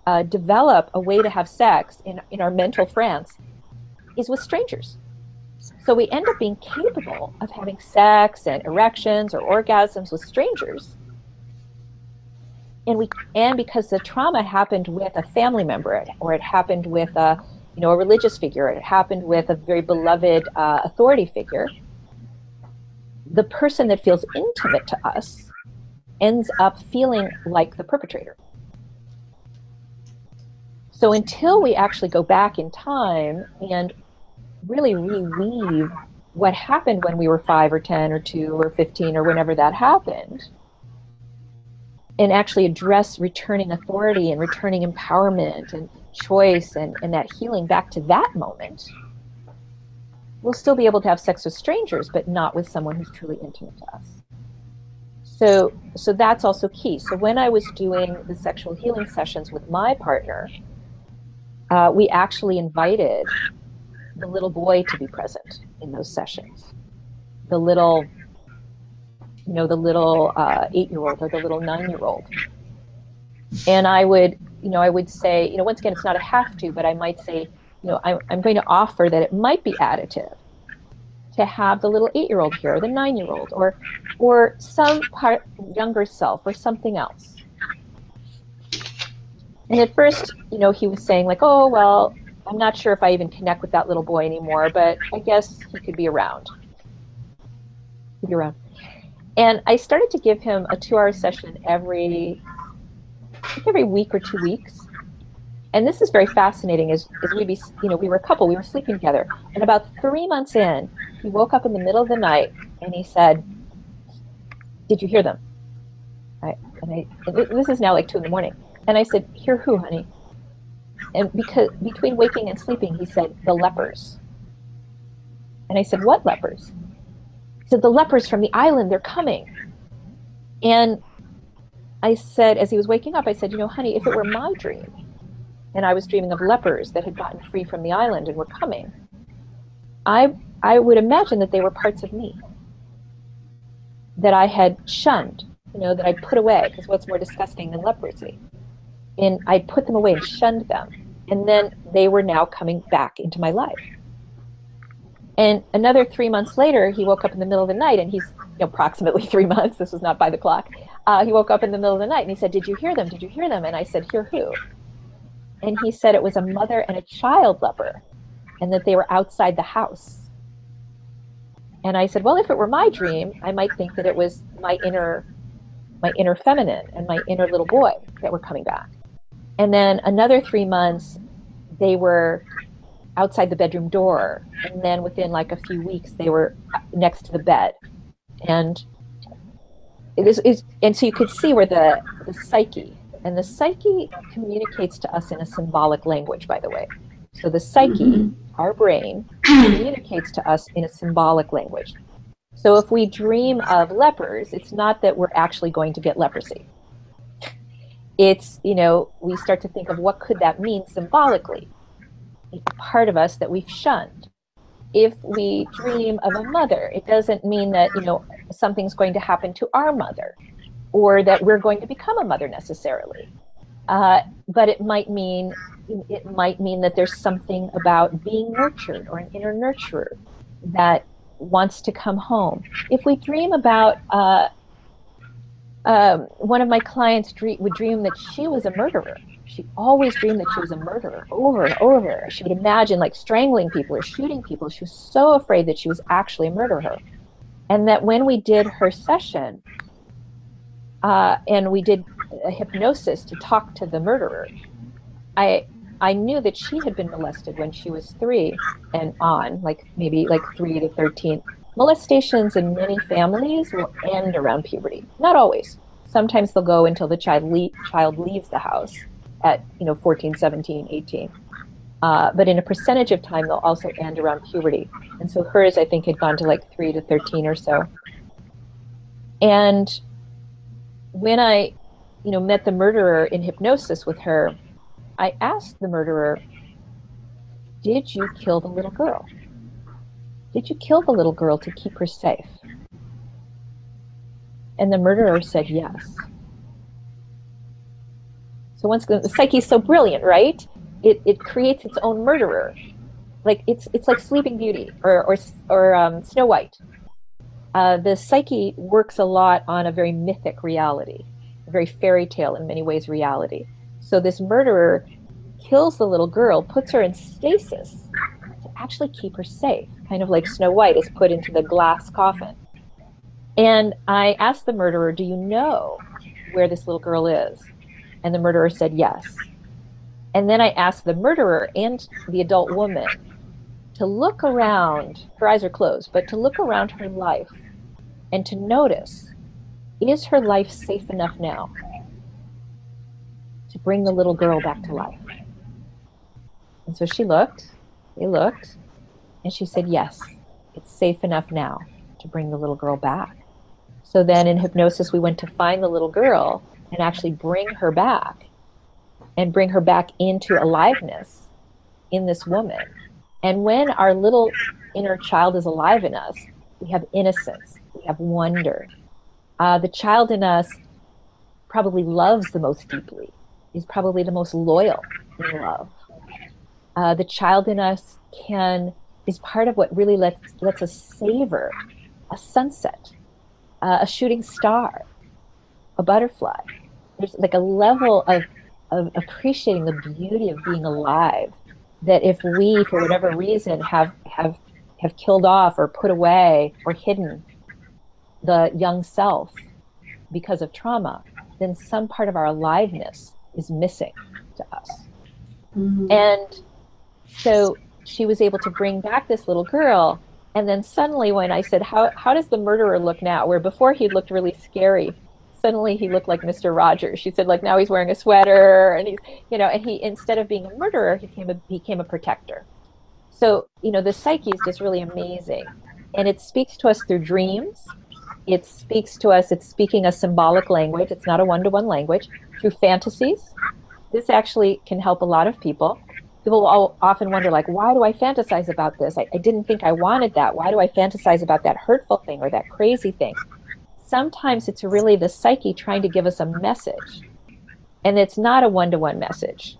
uh, develop a way to have sex in, in our mental France is with strangers. So we end up being capable of having sex and erections or orgasms with strangers. And we and because the trauma happened with a family member or it happened with a you know a religious figure, or it happened with a very beloved uh, authority figure. The person that feels intimate to us ends up feeling like the perpetrator. So until we actually go back in time and really reweave what happened when we were five or 10 or two or 15 or whenever that happened, and actually address returning authority and returning empowerment and choice and, and that healing back to that moment, we'll still be able to have sex with strangers, but not with someone who's truly intimate to us. So, so that's also key. So when I was doing the sexual healing sessions with my partner, uh, we actually invited the little boy to be present in those sessions. The little, you know, the little uh, eight-year-old or the little nine-year-old. And I would, you know, I would say, you know, once again, it's not a have to, but I might say, you know, I'm, I'm going to offer that it might be additive to have the little eight-year-old here, or the nine-year-old, or or some part younger self, or something else. And at first, you know, he was saying like, "Oh well, I'm not sure if I even connect with that little boy anymore, but I guess he could be around." He'd be around. And I started to give him a two-hour session every every week or two weeks and this is very fascinating as, as we be you know we were a couple we were sleeping together and about three months in he woke up in the middle of the night and he said did you hear them I, and I this is now like two in the morning and i said hear who honey? And because between waking and sleeping he said the lepers. And i said what lepers? He said the lepers from the island they're coming. And I said, as he was waking up, I said, You know, honey, if it were my dream, and I was dreaming of lepers that had gotten free from the island and were coming, I, I would imagine that they were parts of me that I had shunned, you know, that I'd put away, because what's more disgusting than leprosy? And I'd put them away and shunned them. And then they were now coming back into my life. And another three months later, he woke up in the middle of the night, and he's you know, approximately <laughs> three months. This was not by the clock. Uh, he woke up in the middle of the night, and he said, "Did you hear them? Did you hear them?" And I said, "Hear who?" And he said it was a mother and a child leper, and that they were outside the house. And I said, "Well, if it were my dream, I might think that it was my inner, my inner feminine and my inner little boy that were coming back." And then another three months, they were outside the bedroom door. And then within like a few weeks, they were next to the bed. And it is, is and so you could see where the, the psyche, and the psyche communicates to us in a symbolic language, by the way. So the psyche, mm-hmm. our brain, communicates to us in a symbolic language. So if we dream of lepers, it's not that we're actually going to get leprosy. It's, you know, we start to think of what could that mean symbolically part of us that we've shunned. If we dream of a mother, it doesn't mean that, you know, something's going to happen to our mother or that we're going to become a mother necessarily. Uh, but it might mean it might mean that there's something about being nurtured or an inner nurturer that wants to come home. If we dream about uh, um, one of my clients dream, would dream that she was a murderer, she always dreamed that she was a murderer over and over. She would imagine like strangling people or shooting people. She was so afraid that she was actually a murderer. And that when we did her session, uh, and we did a hypnosis to talk to the murderer, I I knew that she had been molested when she was three and on, like maybe like three to thirteen. Molestations in many families will end around puberty. Not always. Sometimes they'll go until the child le- child leaves the house at you know 14 17 18 uh, but in a percentage of time they'll also end around puberty and so hers i think had gone to like 3 to 13 or so and when i you know met the murderer in hypnosis with her i asked the murderer did you kill the little girl did you kill the little girl to keep her safe and the murderer said yes so once the psyche is so brilliant, right? It, it creates its own murderer. Like it's it's like Sleeping Beauty or or, or um, Snow White. Uh, the psyche works a lot on a very mythic reality, a very fairy tale in many ways reality. So this murderer kills the little girl, puts her in stasis to actually keep her safe, kind of like Snow White is put into the glass coffin. And I asked the murderer, Do you know where this little girl is? And the murderer said yes. And then I asked the murderer and the adult woman to look around, her eyes are closed, but to look around her life and to notice is her life safe enough now to bring the little girl back to life? And so she looked, they looked, and she said, Yes, it's safe enough now to bring the little girl back. So then in hypnosis, we went to find the little girl and actually bring her back and bring her back into aliveness in this woman. And when our little inner child is alive in us, we have innocence, we have wonder. Uh, the child in us probably loves the most deeply, is probably the most loyal in love. Uh, the child in us can is part of what really lets lets us savor a sunset, uh, a shooting star, a butterfly, there's like a level of of appreciating the beauty of being alive that if we for whatever reason have have have killed off or put away or hidden the young self because of trauma then some part of our aliveness is missing to us mm-hmm. and so she was able to bring back this little girl and then suddenly when i said how, how does the murderer look now where before he looked really scary suddenly he looked like Mr. Rogers. She said like now he's wearing a sweater and he's you know and he instead of being a murderer he became a became a protector. So you know the psyche is just really amazing, and it speaks to us through dreams. it speaks to us, it's speaking a symbolic language, it's not a one to one language, through fantasies. This actually can help a lot of people. People often wonder, like, why do I fantasize about this? I, I didn't think I wanted that. Why do I fantasize about that hurtful thing or that crazy thing? Sometimes it's really the psyche trying to give us a message, and it's not a one to one message.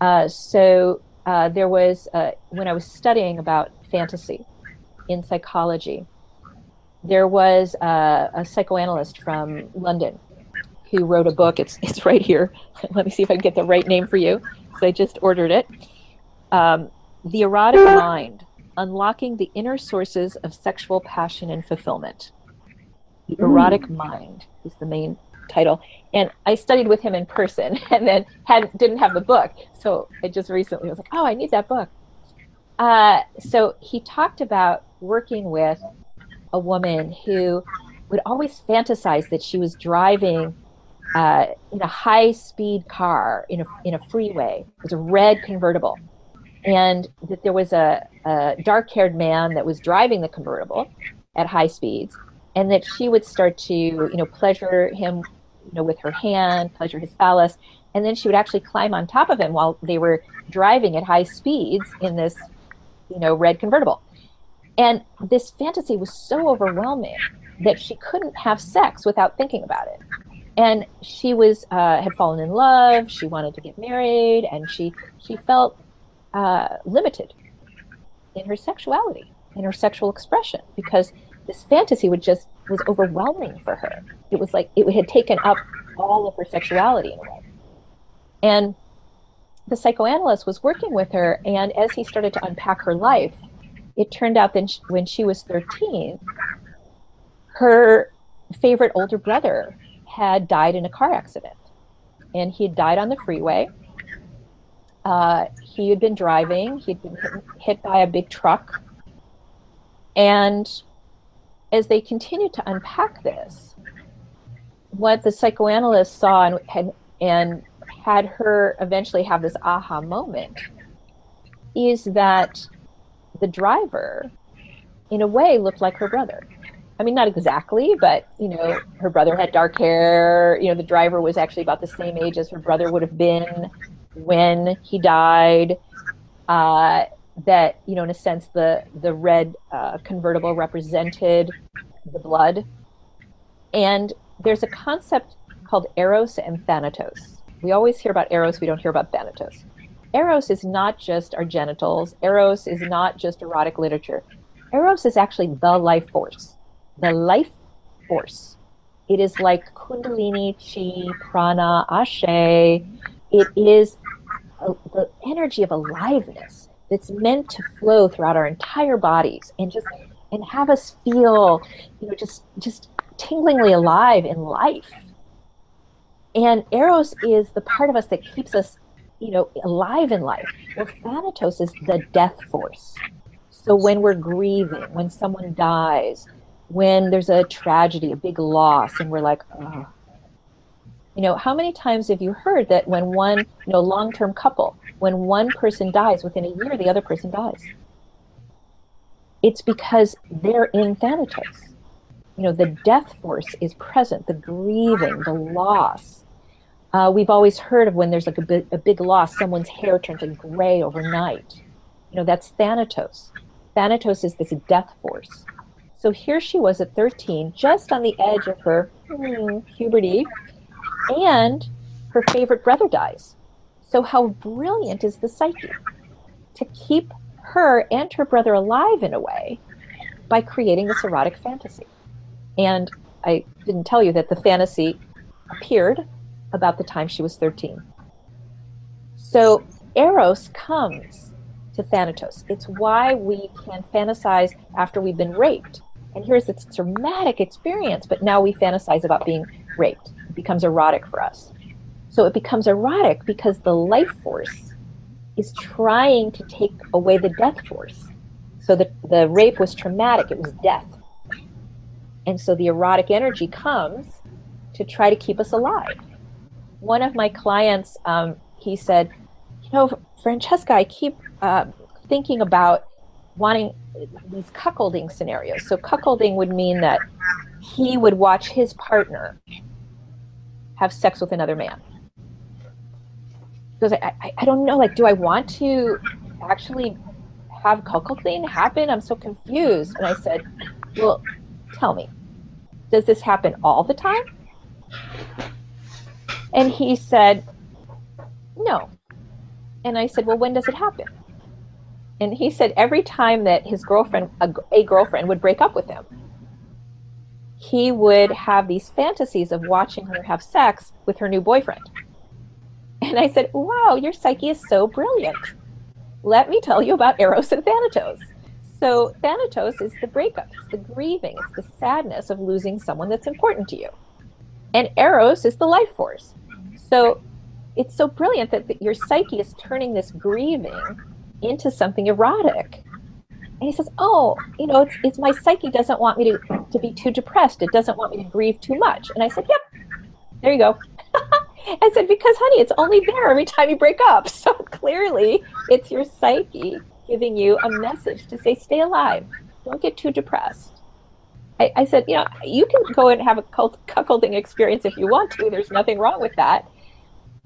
Uh, so uh, there was, uh, when I was studying about fantasy in psychology, there was a, a psychoanalyst from London who wrote a book. It's it's right here. <laughs> Let me see if I can get the right name for you, because I just ordered it. Um, the erotic mind: unlocking the inner sources of sexual passion and fulfillment. The erotic mind is the main title, and I studied with him in person, <laughs> and then had didn't have the book, so I just recently was like, oh, I need that book. Uh, so he talked about working with a woman who would always fantasize that she was driving uh, in a high speed car in a, in a freeway. It was a red convertible. And that there was a, a dark haired man that was driving the convertible at high speeds. And that she would start to, you know, pleasure him, you know, with her hand, pleasure his phallus. And then she would actually climb on top of him while they were driving at high speeds in this, you know, red convertible. And this fantasy was so overwhelming that she couldn't have sex without thinking about it. And she was uh, had fallen in love. She wanted to get married, and she she felt uh, limited in her sexuality, in her sexual expression, because this fantasy would just was overwhelming for her. It was like it had taken up all of her sexuality in a way. And the psychoanalyst was working with her, and as he started to unpack her life, it turned out that when she was 13, her favorite older brother had died in a car accident. And he had died on the freeway. Uh, he had been driving, he'd been hit, hit by a big truck. And as they continued to unpack this, what the psychoanalyst saw and had, and had her eventually have this aha moment is that the driver, in a way, looked like her brother. I mean, not exactly, but you know, her brother had dark hair. You know, the driver was actually about the same age as her brother would have been when he died. Uh, that you know, in a sense, the the red uh, convertible represented the blood. And there's a concept called eros and thanatos. We always hear about eros, we don't hear about thanatos. Eros is not just our genitals. Eros is not just erotic literature. Eros is actually the life force. The life force. It is like Kundalini, Chi, Prana, Ashe. It is the energy of aliveness that's meant to flow throughout our entire bodies and just and have us feel, you know, just just tinglingly alive in life. And Eros is the part of us that keeps us you know, alive in life. Well, thanatos is the death force. So when we're grieving, when someone dies, when there's a tragedy, a big loss, and we're like, oh. You know, how many times have you heard that when one, you know, long-term couple, when one person dies, within a year, the other person dies? It's because they're in thanatos. You know, the death force is present, the grieving, the loss uh, we've always heard of when there's like a, big, a big loss, someone's hair turns like gray overnight. You know, that's Thanatos. Thanatos is this death force. So here she was at 13, just on the edge of her hmm, puberty, and her favorite brother dies. So, how brilliant is the psyche to keep her and her brother alive in a way by creating this erotic fantasy? And I didn't tell you that the fantasy appeared about the time she was 13. So Eros comes to Thanatos. It's why we can fantasize after we've been raped. And here's this traumatic experience, but now we fantasize about being raped. Becomes erotic for us. So it becomes erotic because the life force is trying to take away the death force. So the, the rape was traumatic, it was death. And so the erotic energy comes to try to keep us alive one of my clients, um, he said, you know, Francesca, I keep uh, thinking about wanting these cuckolding scenarios. So cuckolding would mean that he would watch his partner have sex with another man. Because I, I, I don't know, like, do I want to actually have cuckolding happen? I'm so confused. And I said, well, tell me, does this happen all the time? And he said, no. And I said, well, when does it happen? And he said every time that his girlfriend, a, a girlfriend, would break up with him, he would have these fantasies of watching her have sex with her new boyfriend. And I said, wow, your psyche is so brilliant. Let me tell you about Eros and Thanatos. So, Thanatos is the breakup, it's the grieving, it's the sadness of losing someone that's important to you. And Eros is the life force. So, it's so brilliant that your psyche is turning this grieving into something erotic. And he says, Oh, you know, it's, it's my psyche doesn't want me to, to be too depressed. It doesn't want me to grieve too much. And I said, Yep, there you go. <laughs> I said, Because, honey, it's only there every time you break up. <laughs> So clearly, it's your psyche giving you a message to say, Stay alive. Don't get too depressed. I, I said, You know, you can go and have a cult, cuckolding experience if you want to. There's nothing wrong with that.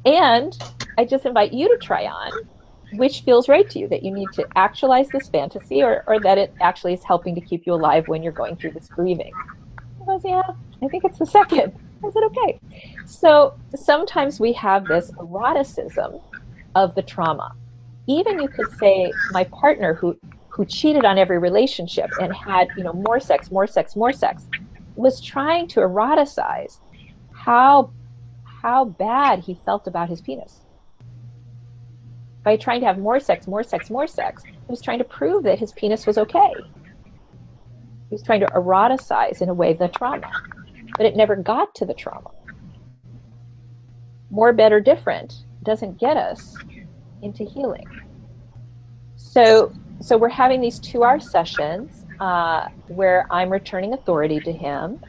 And I just invite you to try on which feels right to you that you need to actualize this fantasy or, or that it actually is helping to keep you alive when you're going through this grieving. I was, yeah, I think it's the second. I said, okay. So sometimes we have this eroticism of the trauma. Even you could say my partner who who cheated on every relationship and had, you know, more sex, more sex, more sex, was trying to eroticize how how bad he felt about his penis. By trying to have more sex, more sex, more sex, he was trying to prove that his penis was okay. He was trying to eroticize, in a way, the trauma. But it never got to the trauma. More, better, different doesn't get us into healing. So, so we're having these two-hour sessions uh, where I'm returning authority to him,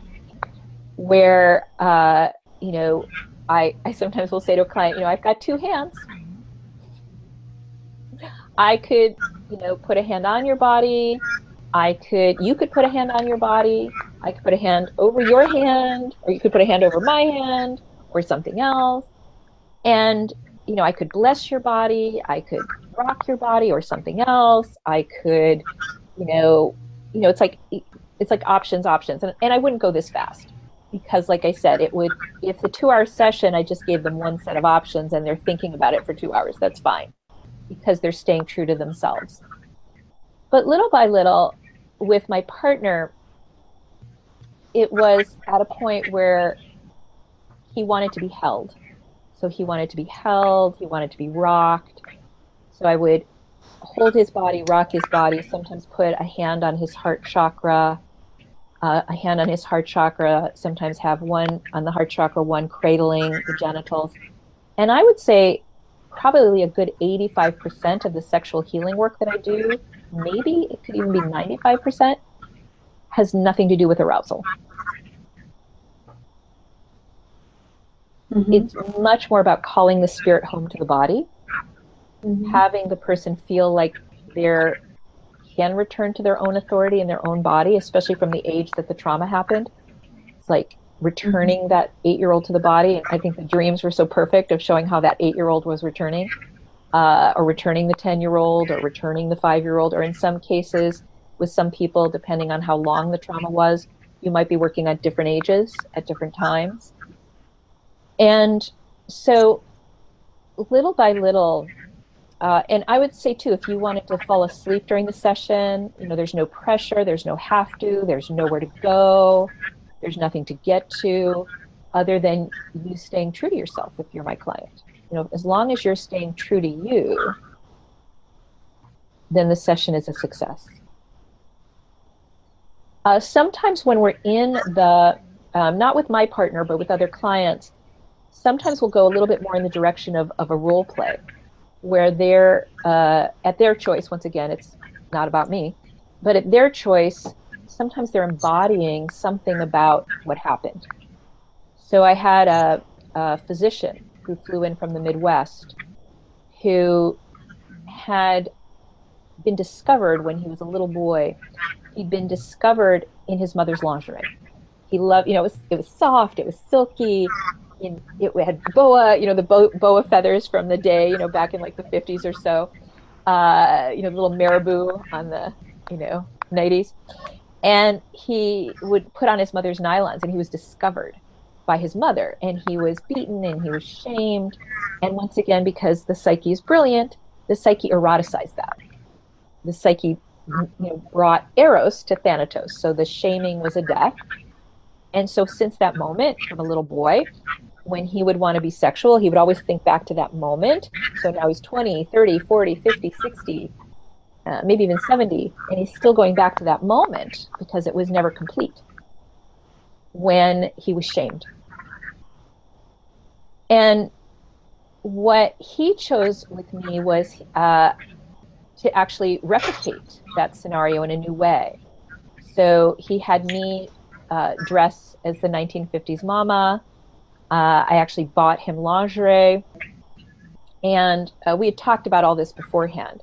where uh, you know I, I sometimes will say to a client, you know, I've got two hands. I could, you know, put a hand on your body. I could, you could put a hand on your body. I could put a hand over your hand, or you could put a hand over my hand, or something else. And, you know, I could bless your body. I could rock your body, or something else. I could, you know, you know, it's like, it's like options, options. And, and I wouldn't go this fast because like i said it would if the two hour session i just gave them one set of options and they're thinking about it for two hours that's fine because they're staying true to themselves. But little by little with my partner it was at a point where he wanted to be held. So he wanted to be held he wanted to be rocked. So i would hold his body rock his body sometimes put a hand on his heart chakra uh, a hand on his heart chakra, sometimes have one on the heart chakra, one cradling the genitals. And I would say probably a good 85% of the sexual healing work that I do, maybe it could even be 95%, has nothing to do with arousal. Mm-hmm. It's much more about calling the spirit home to the body, mm-hmm. having the person feel like they're can return to their own authority in their own body, especially from the age that the trauma happened. It's like returning mm-hmm. that eight year old to the body. I think the dreams were so perfect of showing how that eight year old was returning, uh, or returning the 10 year old, or returning the five year old, or in some cases, with some people, depending on how long the trauma was, you might be working at different ages at different times. And so, little by little, uh, and I would say too, if you wanted to fall asleep during the session, you know, there's no pressure, there's no have to, there's nowhere to go, there's nothing to get to, other than you staying true to yourself. If you're my client, you know, as long as you're staying true to you, then the session is a success. Uh, sometimes when we're in the, um, not with my partner, but with other clients, sometimes we'll go a little bit more in the direction of, of a role play where they're uh, at their choice. Once again, it's not about me, but at their choice, sometimes they're embodying something about what happened. So I had a, a physician who flew in from the Midwest who had been discovered when he was a little boy. He'd been discovered in his mother's lingerie. He loved, you know, it was, it was soft, it was silky, it, it had boa, you know, the bo- boa feathers from the day, you know, back in like the 50s or so. Uh, you know, little marabou on the, you know, 90s. And he would put on his mother's nylons and he was discovered by his mother and he was beaten and he was shamed. And once again, because the psyche is brilliant, the psyche eroticized that. The psyche you know, brought Eros to Thanatos. So the shaming was a death. And so since that moment, from a little boy, when he would want to be sexual, he would always think back to that moment. So now he's 20, 30, 40, 50, 60, uh, maybe even 70, and he's still going back to that moment because it was never complete when he was shamed. And what he chose with me was uh, to actually replicate that scenario in a new way. So he had me uh, dress as the 1950s mama. Uh, I actually bought him lingerie. And uh, we had talked about all this beforehand.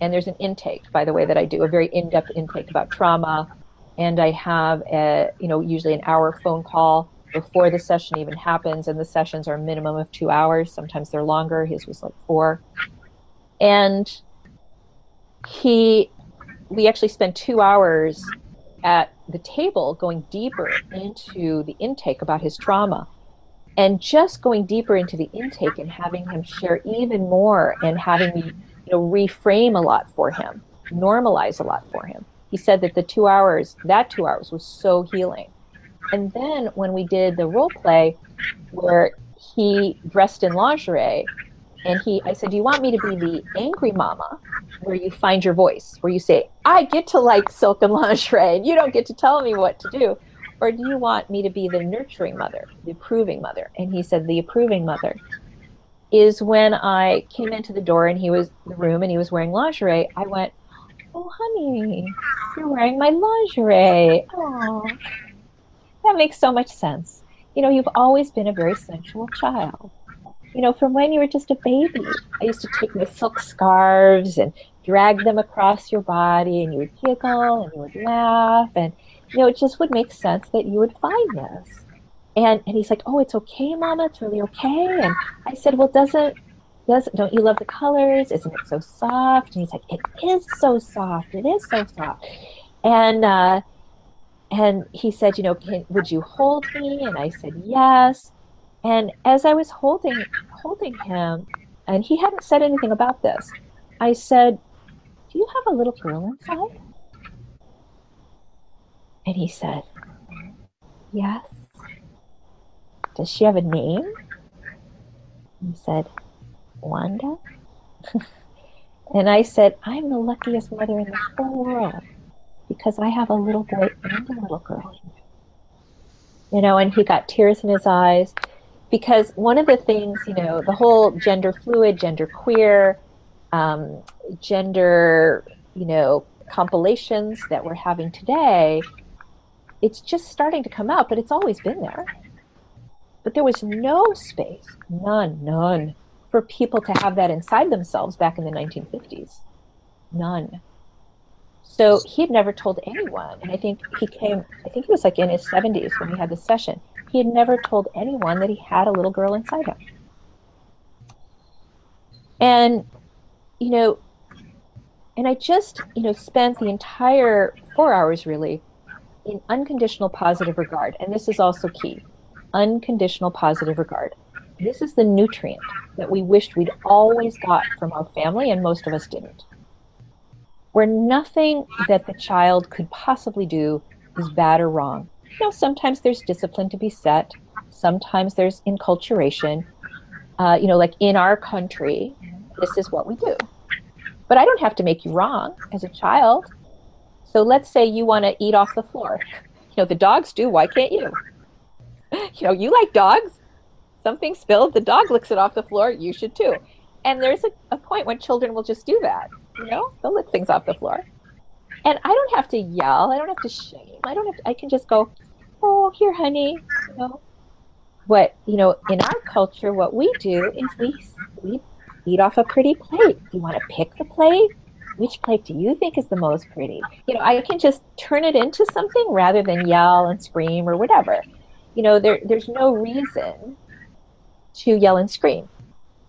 And there's an intake, by the way, that I do, a very in depth intake about trauma. And I have, a, you know, usually an hour phone call before the session even happens. And the sessions are a minimum of two hours. Sometimes they're longer. His was like four. And he, we actually spent two hours at the table going deeper into the intake about his trauma and just going deeper into the intake and having him share even more and having me you know reframe a lot for him normalize a lot for him. He said that the two hours that two hours was so healing. And then when we did the role play where he dressed in lingerie and he i said do you want me to be the angry mama where you find your voice where you say i get to like silk and lingerie and you don't get to tell me what to do or do you want me to be the nurturing mother the approving mother? And he said the approving mother is when i came into the door and he was in the room and he was wearing lingerie i went oh honey you're wearing my lingerie oh that makes so much sense you know you've always been a very sensual child you know, from when you were just a baby. I used to take my silk scarves and drag them across your body, and you would giggle and you would laugh, and you know, it just would make sense that you would find this. And and he's like, "Oh, it's okay, Mama. It's really okay." And I said, "Well, doesn't doesn't don't you love the colors? Isn't it so soft?" And he's like, "It is so soft. It is so soft." And uh, and he said, "You know, can, would you hold me?" And I said, "Yes." And as I was holding holding him, and he hadn't said anything about this, I said, "Do you have a little girl inside?" And he said, "Yes." Does she have a name? He said, "Wanda." <laughs> and I said, "I'm the luckiest mother in the whole world because I have a little boy and a little girl." You know, and he got tears in his eyes because one of the things, you know, the whole gender fluid, gender queer, um, gender, you know, compilations that we're having today, it's just starting to come out, but it's always been there. But there was no space, none, none, for people to have that inside themselves back in the 1950s. None. So he had never told anyone. And I think he came, I think he was like in his 70s when we had this session. He had never told anyone that he had a little girl inside him. And, you know, and I just, you know, spent the entire four hours really in unconditional positive regard. And this is also key unconditional positive regard. This is the nutrient that we wished we'd always got from our family, and most of us didn't. Where nothing that the child could possibly do is bad or wrong you know, sometimes there's discipline to be set. Sometimes there's enculturation. Uh, you know, like in our country, this is what we do. But I don't have to make you wrong as a child. So let's say you want to eat off the floor. <laughs> You know, the dogs do. Why can't you? <laughs> You know, you like dogs. Something spilled, the dog licks it off the floor. You should too. And there's a, a point when children will just do that. You know, they'll lick things off the floor. And I don't have to yell. I don't have to shame. I don't have to, I can just go, oh, here, honey. You know, what, you know, in our culture, what we do is we, we eat off a pretty plate. You want to pick the plate? which plate do you think is the most pretty? You know, I can just turn it into something rather than yell and scream or whatever. You know, there, there's no reason to yell and scream.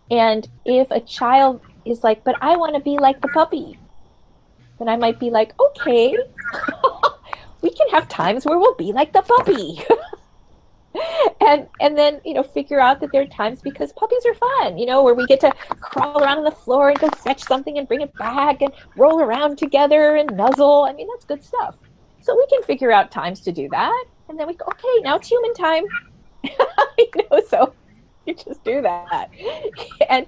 And if a child is like, but I want to be like the puppy, then I might be like, okay, <laughs> we can have times where we'll be like the puppy. <laughs> and and then you know figure out that there are times because puppies are fun you know where we get to crawl around on the floor and go fetch something and bring it back and roll around together and nuzzle i mean that's good stuff so we can figure out times to do that and then we go okay now it's human time <laughs> you know so you just do that <laughs> and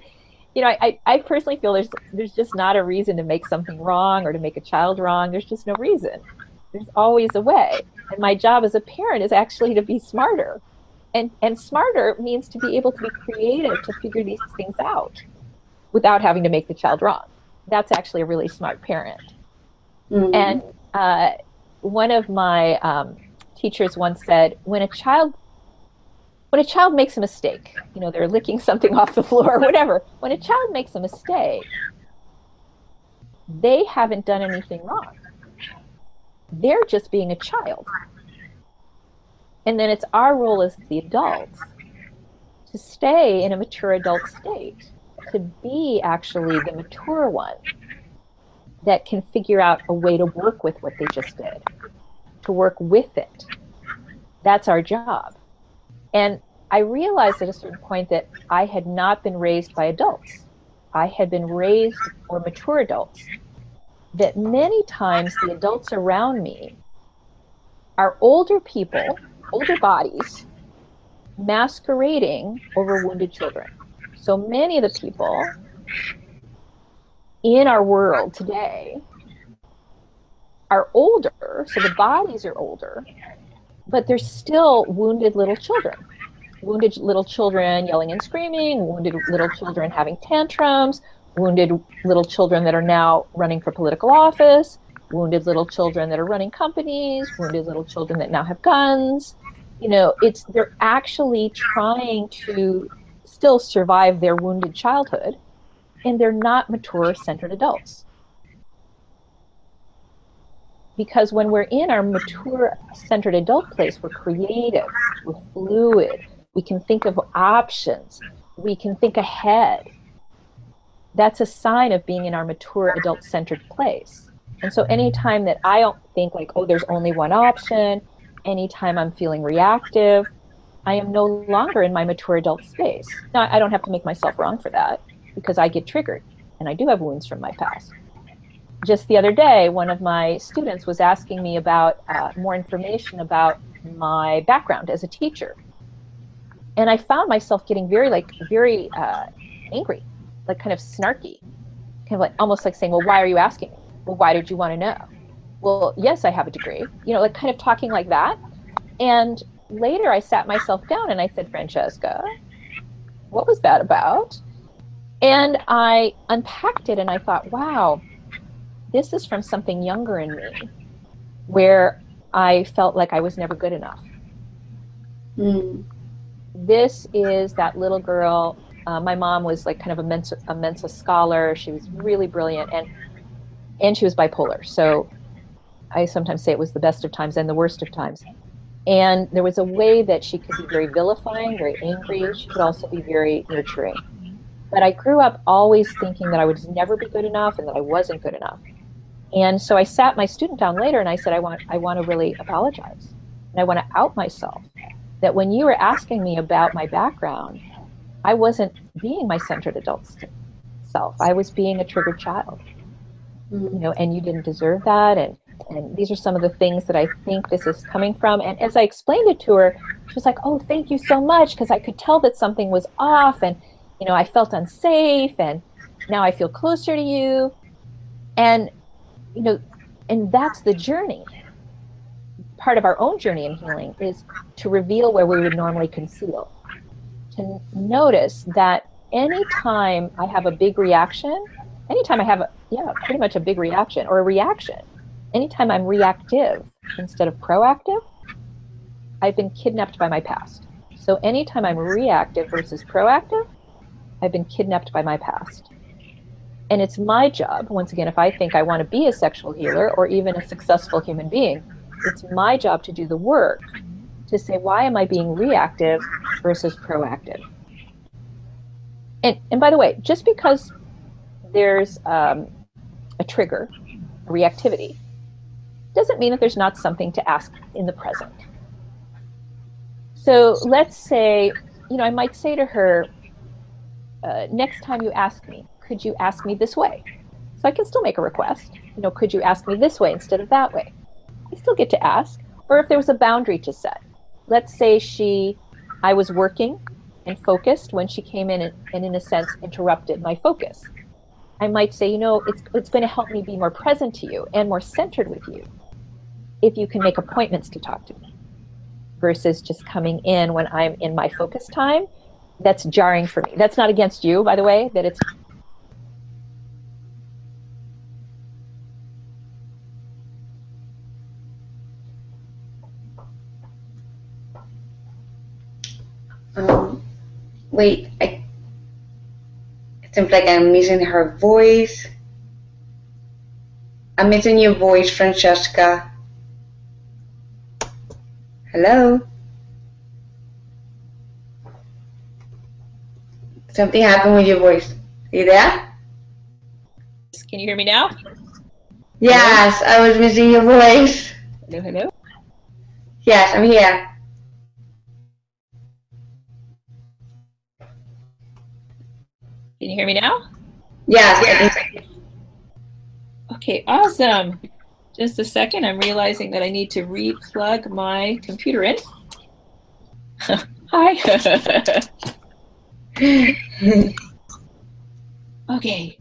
you know I, I personally feel there's there's just not a reason to make something wrong or to make a child wrong there's just no reason there's always a way. And my job as a parent is actually to be smarter. And, and smarter means to be able to be creative to figure these things out without having to make the child wrong. That's actually a really smart parent. Mm-hmm. And uh, one of my um, teachers once said, when a child when a child makes a mistake, you know, they're licking something <laughs> off the floor or whatever, when a child makes a mistake, they haven't done anything wrong they're just being a child. And then it's our role as the adults to stay in a mature adult state, to be actually the mature one that can figure out a way to work with what they just did, to work with it. That's our job. And I realized at a certain point that I had not been raised by adults. I had been raised for mature adults that many times the adults around me are older people, older bodies, masquerading over wounded children. So many of the people in our world today are older, so the bodies are older, but they're still wounded little children. Wounded little children yelling and screaming, wounded little children having tantrums, wounded little children that are now running for political office, wounded little children that are running companies, wounded little children that now have guns. You know, it's they're actually trying to still survive their wounded childhood, and they're not mature centered adults. Because when we're in our mature centered adult place, we're creative, we're fluid, we can think of options, we can think ahead, that's a sign of being in our mature adult centered place. And so anytime that I don't think like, oh, there's only one option, anytime I'm feeling reactive, I am no longer in my mature adult space. Now, I don't have to make myself wrong for that because I get triggered and I do have wounds from my past. Just the other day, one of my students was asking me about uh, more information about my background as a teacher. And I found myself getting very, like, very uh, angry like kind of snarky, kind of like almost like saying, "Well, why are you asking? Well, why did you want to know?" Well, yes, I have a degree. You know, like kind of talking like that. And later, I sat myself down and I said, "Francesca, what was that about?" And I unpacked it and I thought, "Wow, this is from something younger in me, where I felt like I was never good enough." Mm. This is that little girl uh, my mom was like kind of a Mensa, a Mensa scholar. She was really brilliant, and and she was bipolar. So I sometimes say it was the best of times and the worst of times. And there was a way that she could be very vilifying, very angry. She could also be very nurturing. But I grew up always thinking that I would never be good enough and that I wasn't good enough. And so I sat my student down later and I said, I want, I want to really apologize. And I want to out myself. That when you were asking me about my background, I wasn't being my centered adult self. I was being a triggered child. You know, and you didn't deserve that. And and these are some of the things that I think this is coming from. And as I explained it to her, she was like, "Oh, thank you so much," because I could tell that something was off, and you know, I felt unsafe, and now I feel closer to you. And you know, and that's the journey. Part of our own journey in healing is to reveal where we would normally conceal to notice that anytime I have a big reaction, anytime I have a, yeah, pretty much a big reaction or a reaction, anytime I'm reactive instead of proactive, I've been kidnapped by my past. So anytime I'm reactive versus proactive, I've been kidnapped by my past. And it's my job, once again, if I think I want to be a sexual healer or even a successful human being, it's my job to do the work to say, why am I being reactive versus proactive? And, and by the way, just because there's um, a trigger, a reactivity, doesn't mean that there's not something to ask in the present. So let's say, you know, I might say to her, uh, next time you ask me, could you ask me this way? So I can still make a request. You know, could you ask me this way instead of that way? I still get to ask. Or if there was a boundary to set. Let's say she, I was working and focused when she came in and, and in a sense interrupted my focus. I might say, you know, it's, it's going to help me be more present to you and more centered with you if you can make appointments to talk to me versus just coming in when I'm in my focus time. That's jarring for me. That's not against you, by the way, that it's Um, wait, I, it seems like I'm missing her voice. I'm missing your voice, Francesca. Hello? Something happened with your voice. Are you there? Can you hear me now? Yes, I was missing your voice. Hello, hello. Yes, I'm here. Can you hear me now? Yes, Okay, awesome. Just a second. I'm realizing that I need to re-plug my computer in. <laughs> Hi. <laughs> okay.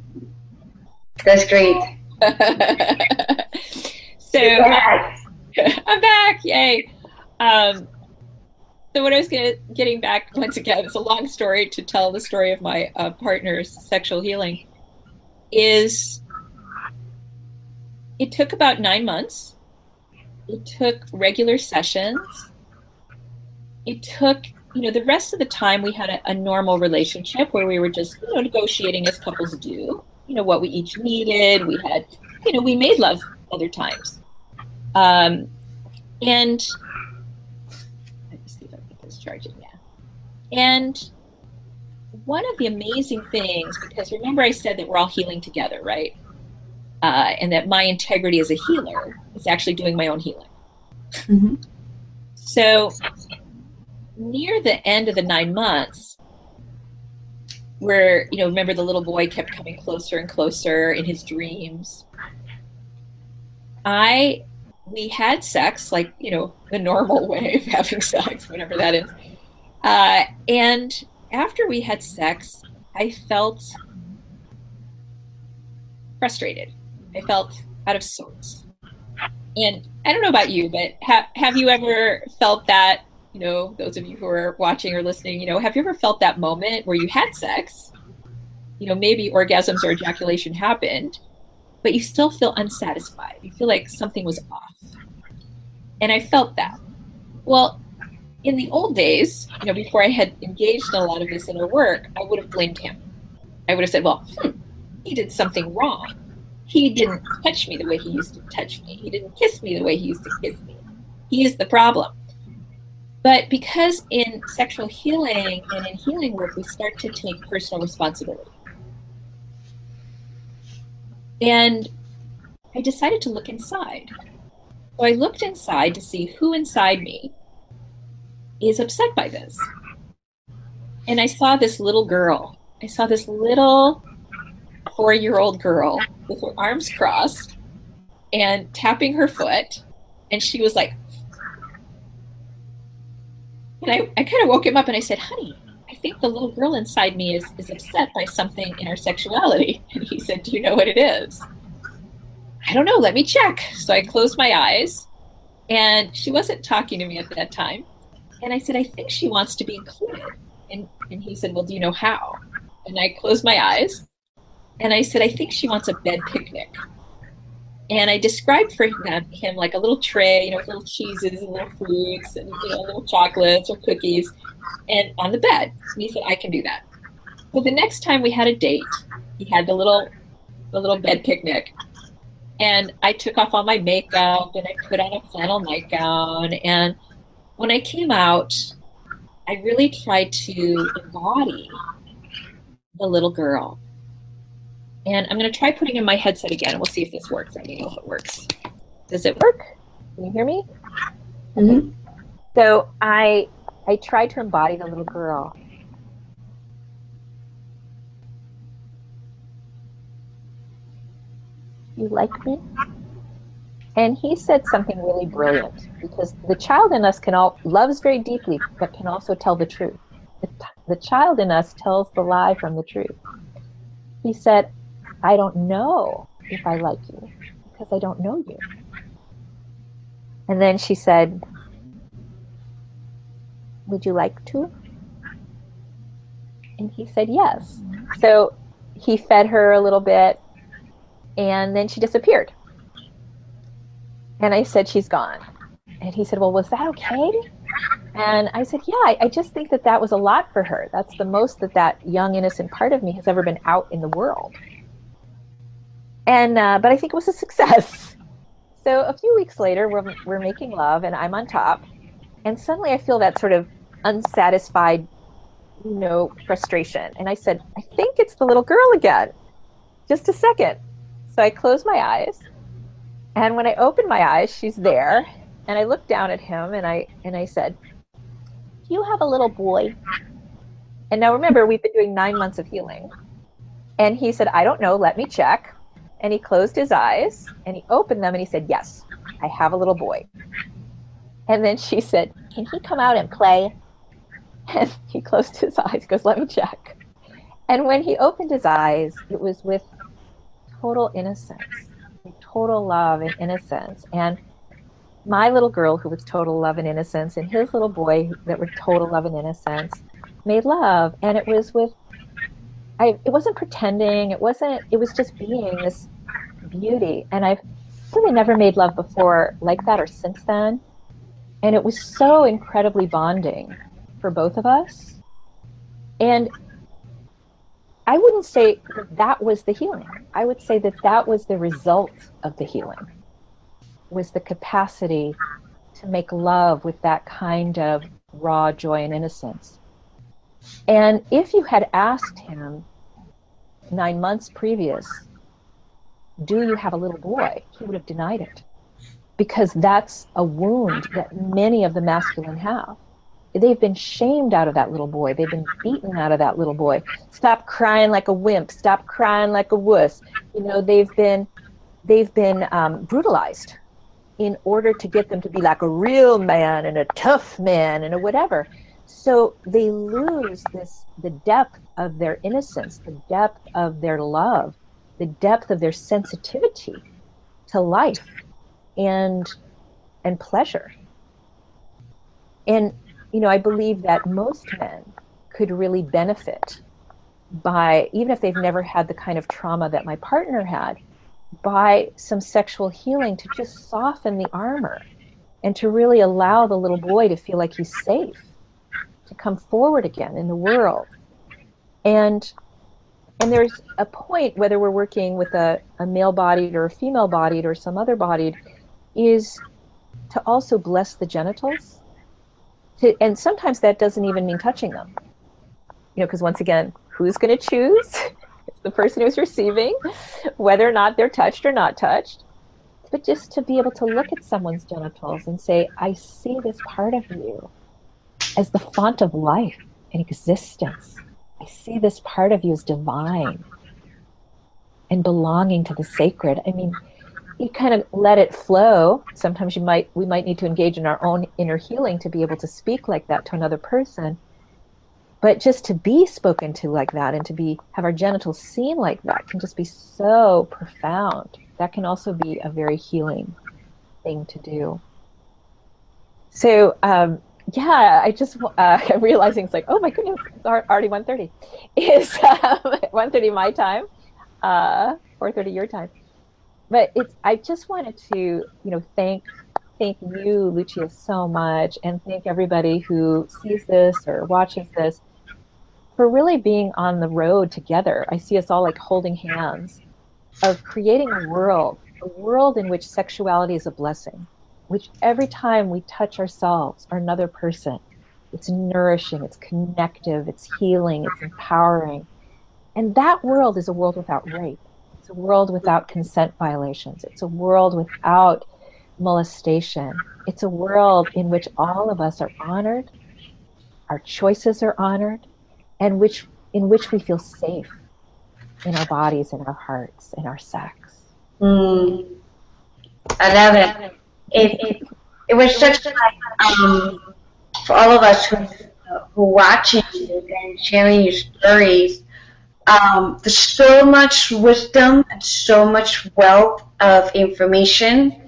that's great. <laughs> so. I'm back. Yay. Um, so what I was gonna, getting back <laughs> once again, it's a long story to tell the story of my uh, partner's sexual healing. Is it took about nine months. It took regular sessions. It took, you know, the rest of the time we had a, a normal relationship where we were just, you know, negotiating as couples do. You know what we each needed. We had, you know, we made love other times. Um, and let me see if I can get this charging now. And one of the amazing things, because remember I said that we're all healing together, right? Uh, and that my integrity as a healer is actually doing my own healing. Mhm. So near the end of the nine months, where, you know, remember the little boy kept coming closer and closer in his dreams. I, we had sex, like, you know, the normal <laughs> way of having sex, whatever that is. Uh, and after we had sex, I felt frustrated. I felt out of sorts. And I don't know about you, but ha- have you ever felt that? You know, those of you who are watching or listening, you know, have you ever felt that moment where you had sex? You know, maybe orgasms or ejaculation happened, but you still feel unsatisfied. You feel like something was off. And I felt that. Well, in the old days, you know, before I had engaged in a lot of this inner work, I would have blamed him. I would have said, well, hmm, he did something wrong. He didn't touch me the way he used to touch me. He didn't kiss me the way he used to kiss me. He is the problem. But because in sexual healing and in healing work, we start to take personal responsibility. And I decided to look inside. So I looked inside to see who inside me is upset by this. And I saw this little girl. I saw this little four year old girl with her arms crossed and tapping her foot. And she was like, and I, I kind of woke him up and I said, honey, I think the little girl inside me is, is upset by something in her sexuality. <laughs> And he said, Do you know what it is? I don't know, let me check. So I closed my eyes and she wasn't talking to me at that time. And I said, I think she wants to be included. And, and he said, Well, do you know how? And I closed my eyes and I said, I think she wants a bed picnic. And I described for him, him like a little tray, you know, with little cheeses and little fruits and you know, little chocolates or cookies, and on the bed. And he said, I can do that. But the next time we had a date, he had the little a little bed picnic. And I took off all my makeup and I put on a flannel nightgown. And when I came out, I really tried to embody the little girl. And I'm going to try putting in my headset again and we'll see if this works. Let me know if it works. Does it work? Can you hear me? Mm-hmm. So I I tried to embody the little girl. You like me? And he said something really brilliant because the child in us can all loves very deeply, but can also tell the truth. The, the child in us tells the lie from the truth. He said, I don't know if I like you because I don't know you. And then she said, Would you like to? And he said, Yes. So he fed her a little bit and then she disappeared. And I said, She's gone. And he said, Well, was that okay? And I said, Yeah, I, I, just think that that was a lot for her. That's the most that that young, innocent part of me has ever been out in the world. And, uh, but I think it was a success. So a few weeks later, we're, we're making love and I'm on top. And suddenly I feel that sort of unsatisfied, you know, frustration. And I said, I think it's the little girl again. Just a second. So I close my eyes. And when I open my eyes, she's there. And I looked down at him and I and I said, Do you have a little boy? And now remember, we've been doing nine months of healing. And he said, I don't know, let me check. And he closed his eyes and he opened them and he said, Yes, I have a little boy. And then she said, Can he come out and play? <laughs> And he closed his eyes, goes, Let me check. And when he opened his eyes, it was with total innocence, total love and innocence. And my little girl, who was total love and innocence, and his little boy, that were total love and innocence, made love. And it was with, I, it wasn't pretending, it wasn't, it was just being this beauty. And I've really never made love before like that or since then. And it was so incredibly bonding for both of us. And I wouldn't say that, was the healing. I would say that that was the result of the healing. Was the capacity to make love with that kind of raw joy and innocence. And if you had asked him nine months previous, do you have a little boy? He would have denied it because that's a wound that many of the masculine have. They've been shamed out of that little boy. They've been beaten out of that little boy. Stop crying like a wimp. Stop crying like a wuss. You know, they've been they've been um, brutalized in order to get them to be like a real man and a tough man and a whatever. So they lose this the depth of their innocence, the depth of their love, the depth of their sensitivity to life and and pleasure. And you know, I believe that most men could really benefit by even if they've never had the kind of trauma that my partner had by some sexual healing to just soften the armor and to really allow the little boy to feel like he's safe to come forward again in the world and and there's a point whether we're working with a, a male bodied or a female bodied or some other bodied is to also bless the genitals. To, and sometimes that doesn't even mean touching them. You know because once again who's going to choose? <laughs> It's the person who's receiving whether or not they're touched or not touched. But just to be able to look at someone's genitals and say i see this part of you as the font of life and existence I see this part of you as divine and belonging to the sacred. I mean, you kind of let it flow. Sometimes you might we might need to engage in our own inner healing to be able to speak like that to another person. But just to be spoken to like that and to be have our genitals seen like that can just be so profound. That can also be a very healing thing to do. So um, yeah, I just uh, I'm <laughs> realizing it's like, oh my goodness, it's already 1.30. <laughs> It's um, <laughs> 1.30 my time, uh, 4.30 your time. But it's I just wanted to you know thank thank you, Lucia, so much, and thank everybody who sees this or watches this for really being on the road together. I see us all like holding hands of creating a world, a world in which sexuality is a blessing, which every time we touch ourselves or another person, it's nourishing, it's connective, it's healing, it's empowering. And that world is a world without rape. It's a world without consent violations. It's a world without molestation. It's a world in which all of us are honored, our choices are honored, and which in which we feel safe in our bodies, in our hearts, in our sex. Mm. I love it. It, it, it was such like um, for all of us who who watching you and sharing your stories. Um, there's so much wisdom and so much wealth of information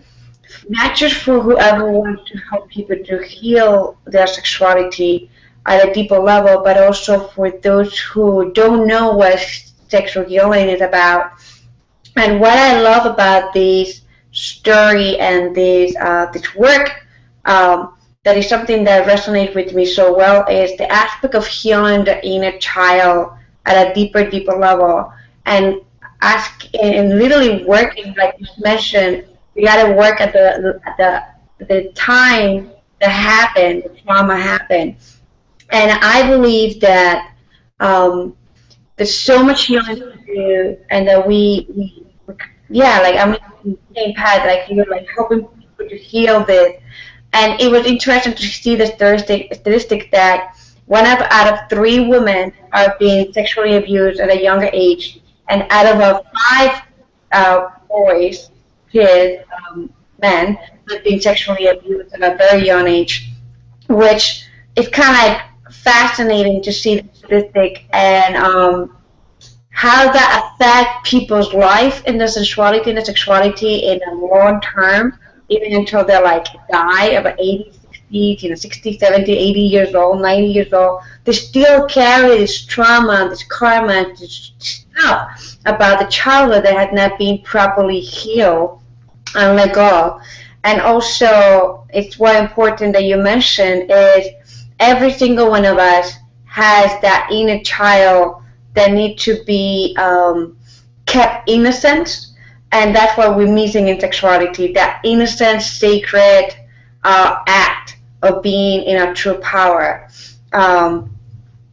not just for whoever wants to help people to heal their sexuality at a deeper level, but also for those who don't know what sexual healing is about. And what I love about this story and this uh, this work um, that is something that resonates with me so well is the aspect of healing the inner child at a deeper, deeper level, and ask and literally working, like you mentioned, we got to work at the at the the time that happened, the trauma happened, and I believe that um, there's so much healing to do, and that we, we yeah, like I'm in the same path, like you're like helping people to heal this, and it was interesting to see the statistic, statistic that one out of three women are being sexually abused at a younger age, and out of five uh, boys, kids, um, men, are being sexually abused at a very young age, which is kind of like fascinating to see the statistic and um, how that affect people's life in the sensuality and the sexuality in the long term, even until they're like die about 80, 60, you know, 60, 70, 80 years old, 90 years old. They still carry this trauma, this karma, this stuff about the childhood that had not been properly healed and let go. And also, it's very important that you mentioned is every single one of us has that inner child that need to be um, kept innocent, and that's what we're missing in sexuality. That innocent, sacred uh, act of being in our true power. Um,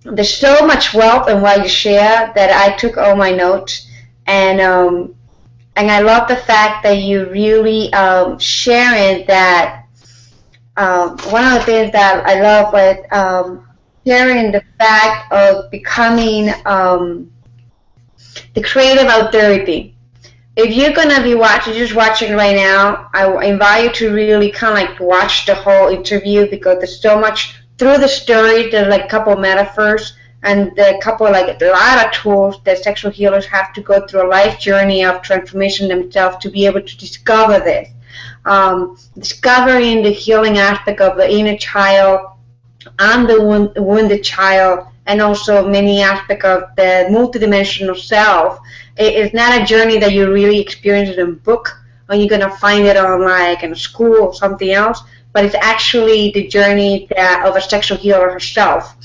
there's so much wealth in what you share that I took all my notes, and um, and I love the fact that you really um, sharing that. Um, one of the things that I love was um, sharing the fact of becoming um, the creative authority. If you're gonna be watching, just watching right now, I invite you to really kind of like watch the whole interview because there's so much through the story. There's like a couple metaphors and a couple like a lot of tools that sexual healers have to go through a life journey of transformation themselves to be able to discover this. Um, discovering the healing aspect of the inner child and the wounded child, and also many aspects of the multidimensional self. It is not a journey that you really experience in a book, or you're gonna find it on like in a school or something else. But it's actually the journey that of a sexual healer herself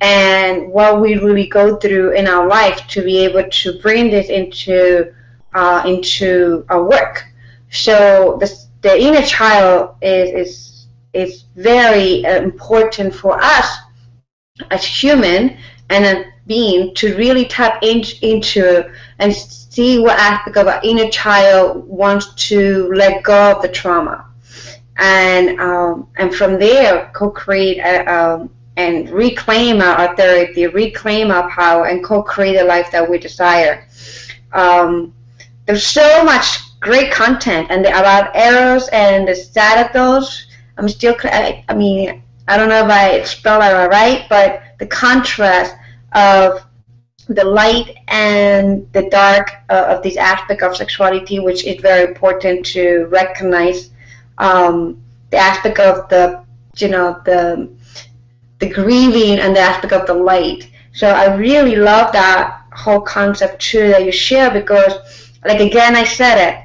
and what we really go through in our life to be able to bring this into uh, into our work. So the, the inner child is is is very uh, important for us as human and a being to really tap in, into and see what aspect of our inner child wants to let go of the trauma and um, and from there co-create a, um, and reclaim our authority, reclaim our power, and co-create the life that we desire. Um, there's so much great content and about eros and the Zadatos. I'm still, I, mean, I don't know if I spell it right, but the contrast of the light and the dark uh, of this aspect of sexuality, which is very important to recognize. Um, the aspect of the, you know, the the grieving and the aspect of the light. So I really love that whole concept too that you share because, like again, I said it.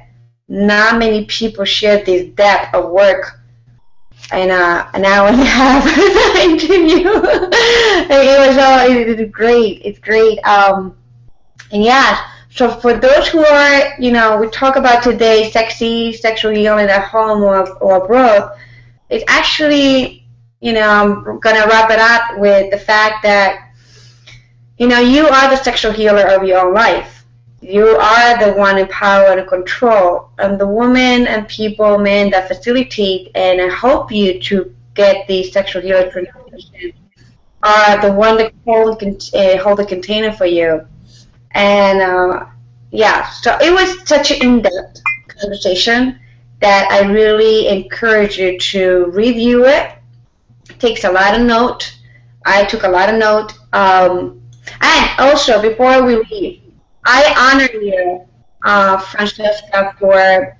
Not many people share this depth of work in a, an hour and a half <laughs> interview. <laughs> it was all it's great. It's great. Um, and yeah, So for those who are, you know, we talk about today sexy sexual healing at home or, or abroad, it's actually, you know, I'm going to wrap it up with the fact that, you know, you are the sexual healer of your own life. You are the one in power and control. And the women and people, men that facilitate and help you to get the sexual healing are the one that hold, uh, hold the container for you. And uh, yeah, so it was such an in-depth conversation that I really encourage you to review it. it takes a lot of note. I took a lot of note. Um, and also, before we leave, I honor you, uh, Francesca, for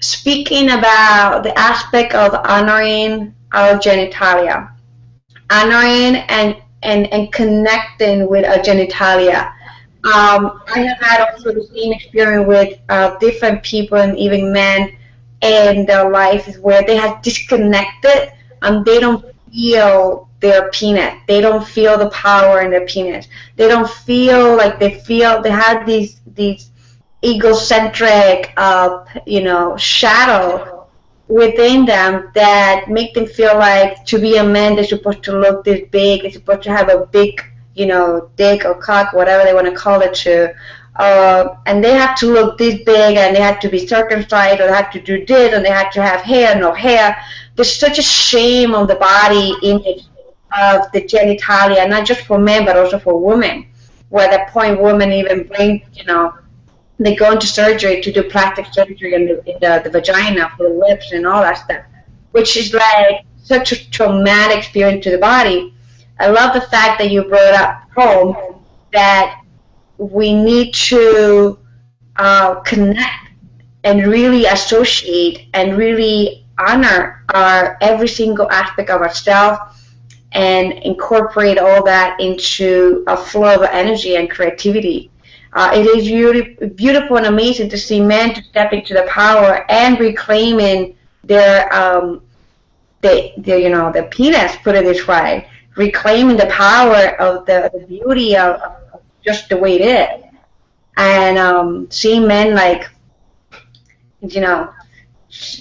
speaking about the aspect of honoring our genitalia honoring and, and, and connecting with our genitalia. Um, I have had also the same experience with uh, different people and even men in their lives where they have disconnected and they don't feel their penis. They don't feel the power in their penis. They don't feel like they feel they have these these egocentric, uh, you know, shadow within them that make them feel like to be a man they're supposed to look this big, they're supposed to have a big, you know, dick or cock, whatever they want to call it to. Uh, and they have to look this big and they have to be circumcised or they have to do this and they have to have hair, no hair. There's such a shame on the body image of the genitalia, not just for men but also for women, where the point women even bring, you know, they go into surgery to do plastic surgery in the, in the, the vagina for the lips and all that stuff, which is like such a traumatic experience to the body. I love the fact that you brought up home that we need to uh, connect and really associate and really honor our every single aspect of ourselves and incorporate all that into a flow of energy and creativity uh, it is beauty, beautiful and amazing to see men stepping to the power and reclaiming their, um, the, the, you know, the penis, put it this way, reclaiming the power of the, the beauty of, of just the way it is. And um, seeing men like, you know,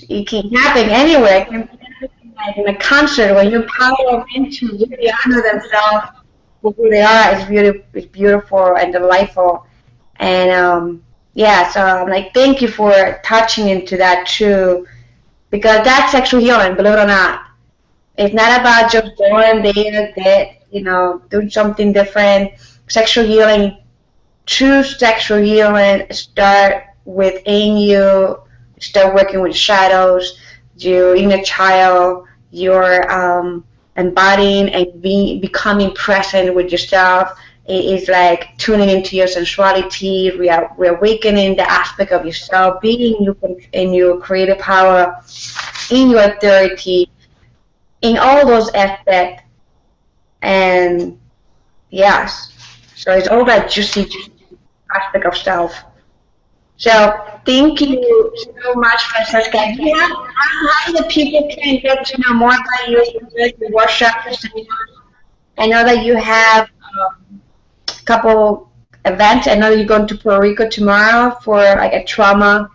it can happen anywhere. It can happen in a concert when you power men to really honor themselves for who they are. It's beautiful, it's beautiful and delightful. And um, yeah, so I'm like, thank you for touching into that too, because that's sexual healing, believe it or not. It's not about just going there, that you know, doing something different. Sexual healing, true sexual healing, start within you. Start working with shadows, your inner child, your um, embodying and be, becoming present with yourself it is like tuning into your sensuality, re- reawakening the aspect of yourself, being in your, in your creative power, in your authority, in all those aspects. And yes, so it's all that juicy, juicy aspect of self. So thank you so much, for Francesca. Yeah, how the people can get to know more about you, your workshop, I know that you have um, couple events. I know that you're going to Puerto Rico tomorrow for like a trauma.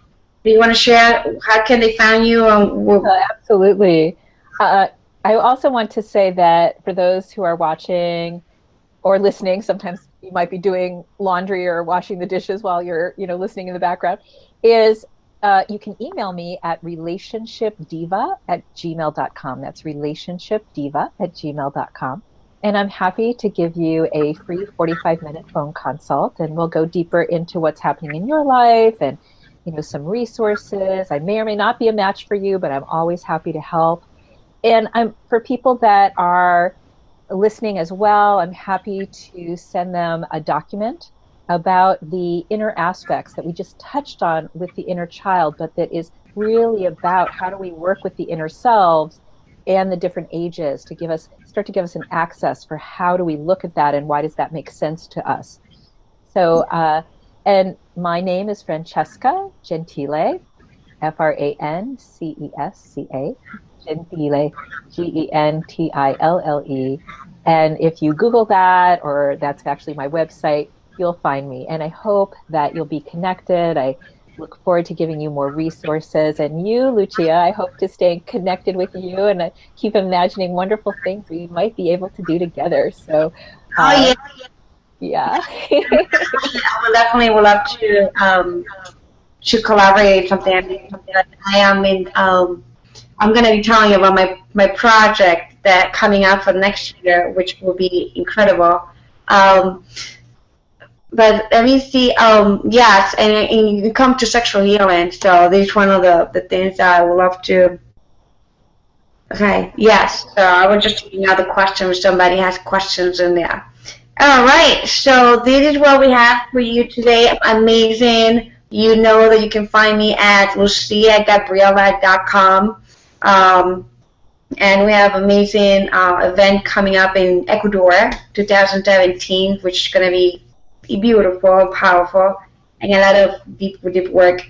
Do you want to share how can they find you? Uh, absolutely. Uh, I also want to say that for those who are watching or listening, sometimes you might be doing laundry or washing the dishes while you're, you know, listening in the background. Is uh, you can email me at relationshipdiva at gmail.com. That's relationshipdiva at gmail.com. And I'm happy to give you a free 45 minute phone consult and we'll go deeper into what's happening in your life and you know some resources. I may or may not be a match for you, but I'm always happy to help. And I'm for people that are listening as well, I'm happy to send them a document about the inner aspects that we just touched on with the inner child, but that is really about how do we work with the inner selves and the different ages to give us start to give us an access for how do we look at that and why does that make sense to us. So uh, and my name is francesca gentile f-r-a-n-c-e-s-c-a gentile g-e-n-t-i-l-l-e and if you google that or that's actually my website you'll find me. And I hope that you'll be connected. I look forward to giving you more resources. And you, Lucia, I hope to stay connected with you and I keep imagining wonderful things we might be able to do together. So, oh, uh, yeah. yeah. <laughs> I will definitely would love to um, to collaborate something. something I am in. Um, I'm going to be telling you about my my project that coming out for next year, which will be incredible. Um, but let me see. Um, yes, and, and you come to sexual healing. So this is one of the, the things that I would love to. Okay. Yes. So I was just taking out the questions. Somebody has questions in there. All right. So this is what we have for you today. Amazing. You know that you can find me at luciagabriela.com. Um, and we have amazing uh, event coming up in Ecuador, 2017, which is going to be beautiful, powerful, and a lot of deep, deep work.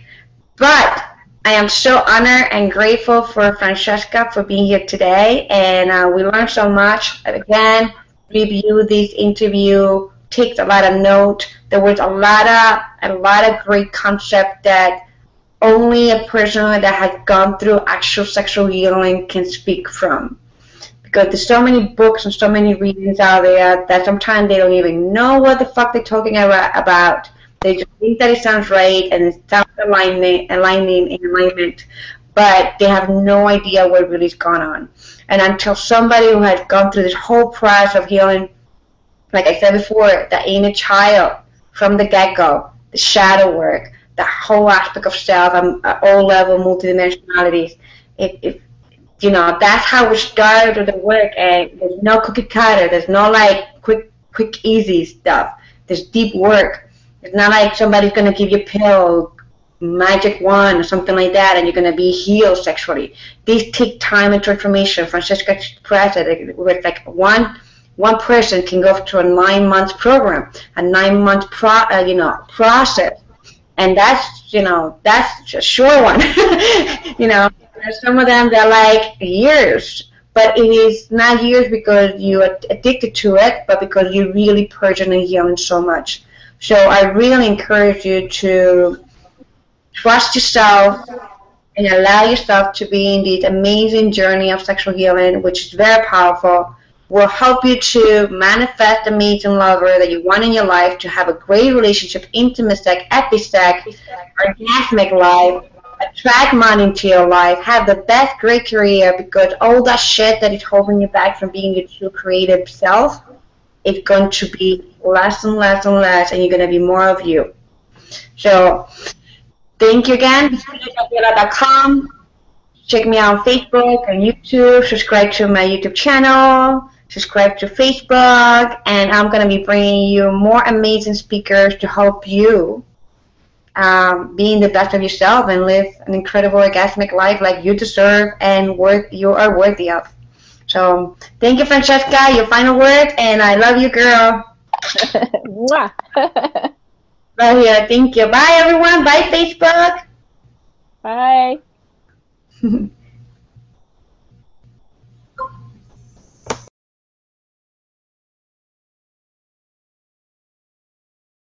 But I am so honored and grateful for Francesca for being here today, and uh, we learned so much. Again, review this interview, take a lot of note. There was a lot of a lot of great concept that only a person that has gone through actual sexual healing can speak from because there's so many books and so many readings out there that sometimes they don't even know what the fuck they're talking about. They just think that it sounds right and it sounds aligning, aligning in alignment, but they have no idea what really is going on. And until somebody who has gone through this whole process of healing, like I said before, the inner child from the get-go, the shadow work, the whole aspect of self, um, all level multidimensionalities. If, if you know, that's how we started the work. And there's no cookie cutter. There's no like quick, quick, easy stuff. There's deep work. It's not like somebody's gonna give you a pill, magic wand, or something like that, and you're gonna be healed sexually. These take time and transformation. Francesca it with like one one person can go through a nine month program, a nine month pro, uh, you know process, and that's you know that's a sure one. <laughs> you know, there's some of them they're like years, but it is not years because you're addicted to it, but because you really and healing so much. So I really encourage you to trust yourself and allow yourself to be in this amazing journey of sexual healing, which is very powerful. Will help you to manifest the amazing lover that you want in your life, to have a great relationship, epic sex, orgasmic life, attract money into your life, have the best great career because all that shit that is holding you back from being your true creative self is going to be less and less and less and you're going to be more of you. So thank you again. Check me out on Facebook and YouTube. Subscribe to my YouTube channel. Subscribe to Facebook. And I'm going to be bringing you more amazing speakers to help you um, being the best of yourself and live an incredible orgasmic life like you deserve and worth you are worthy of. So thank you, Francesca. Your final word, and I love you, girl. <laughs> Love you. Thank you. Bye, everyone. Bye, Facebook. Bye. <laughs>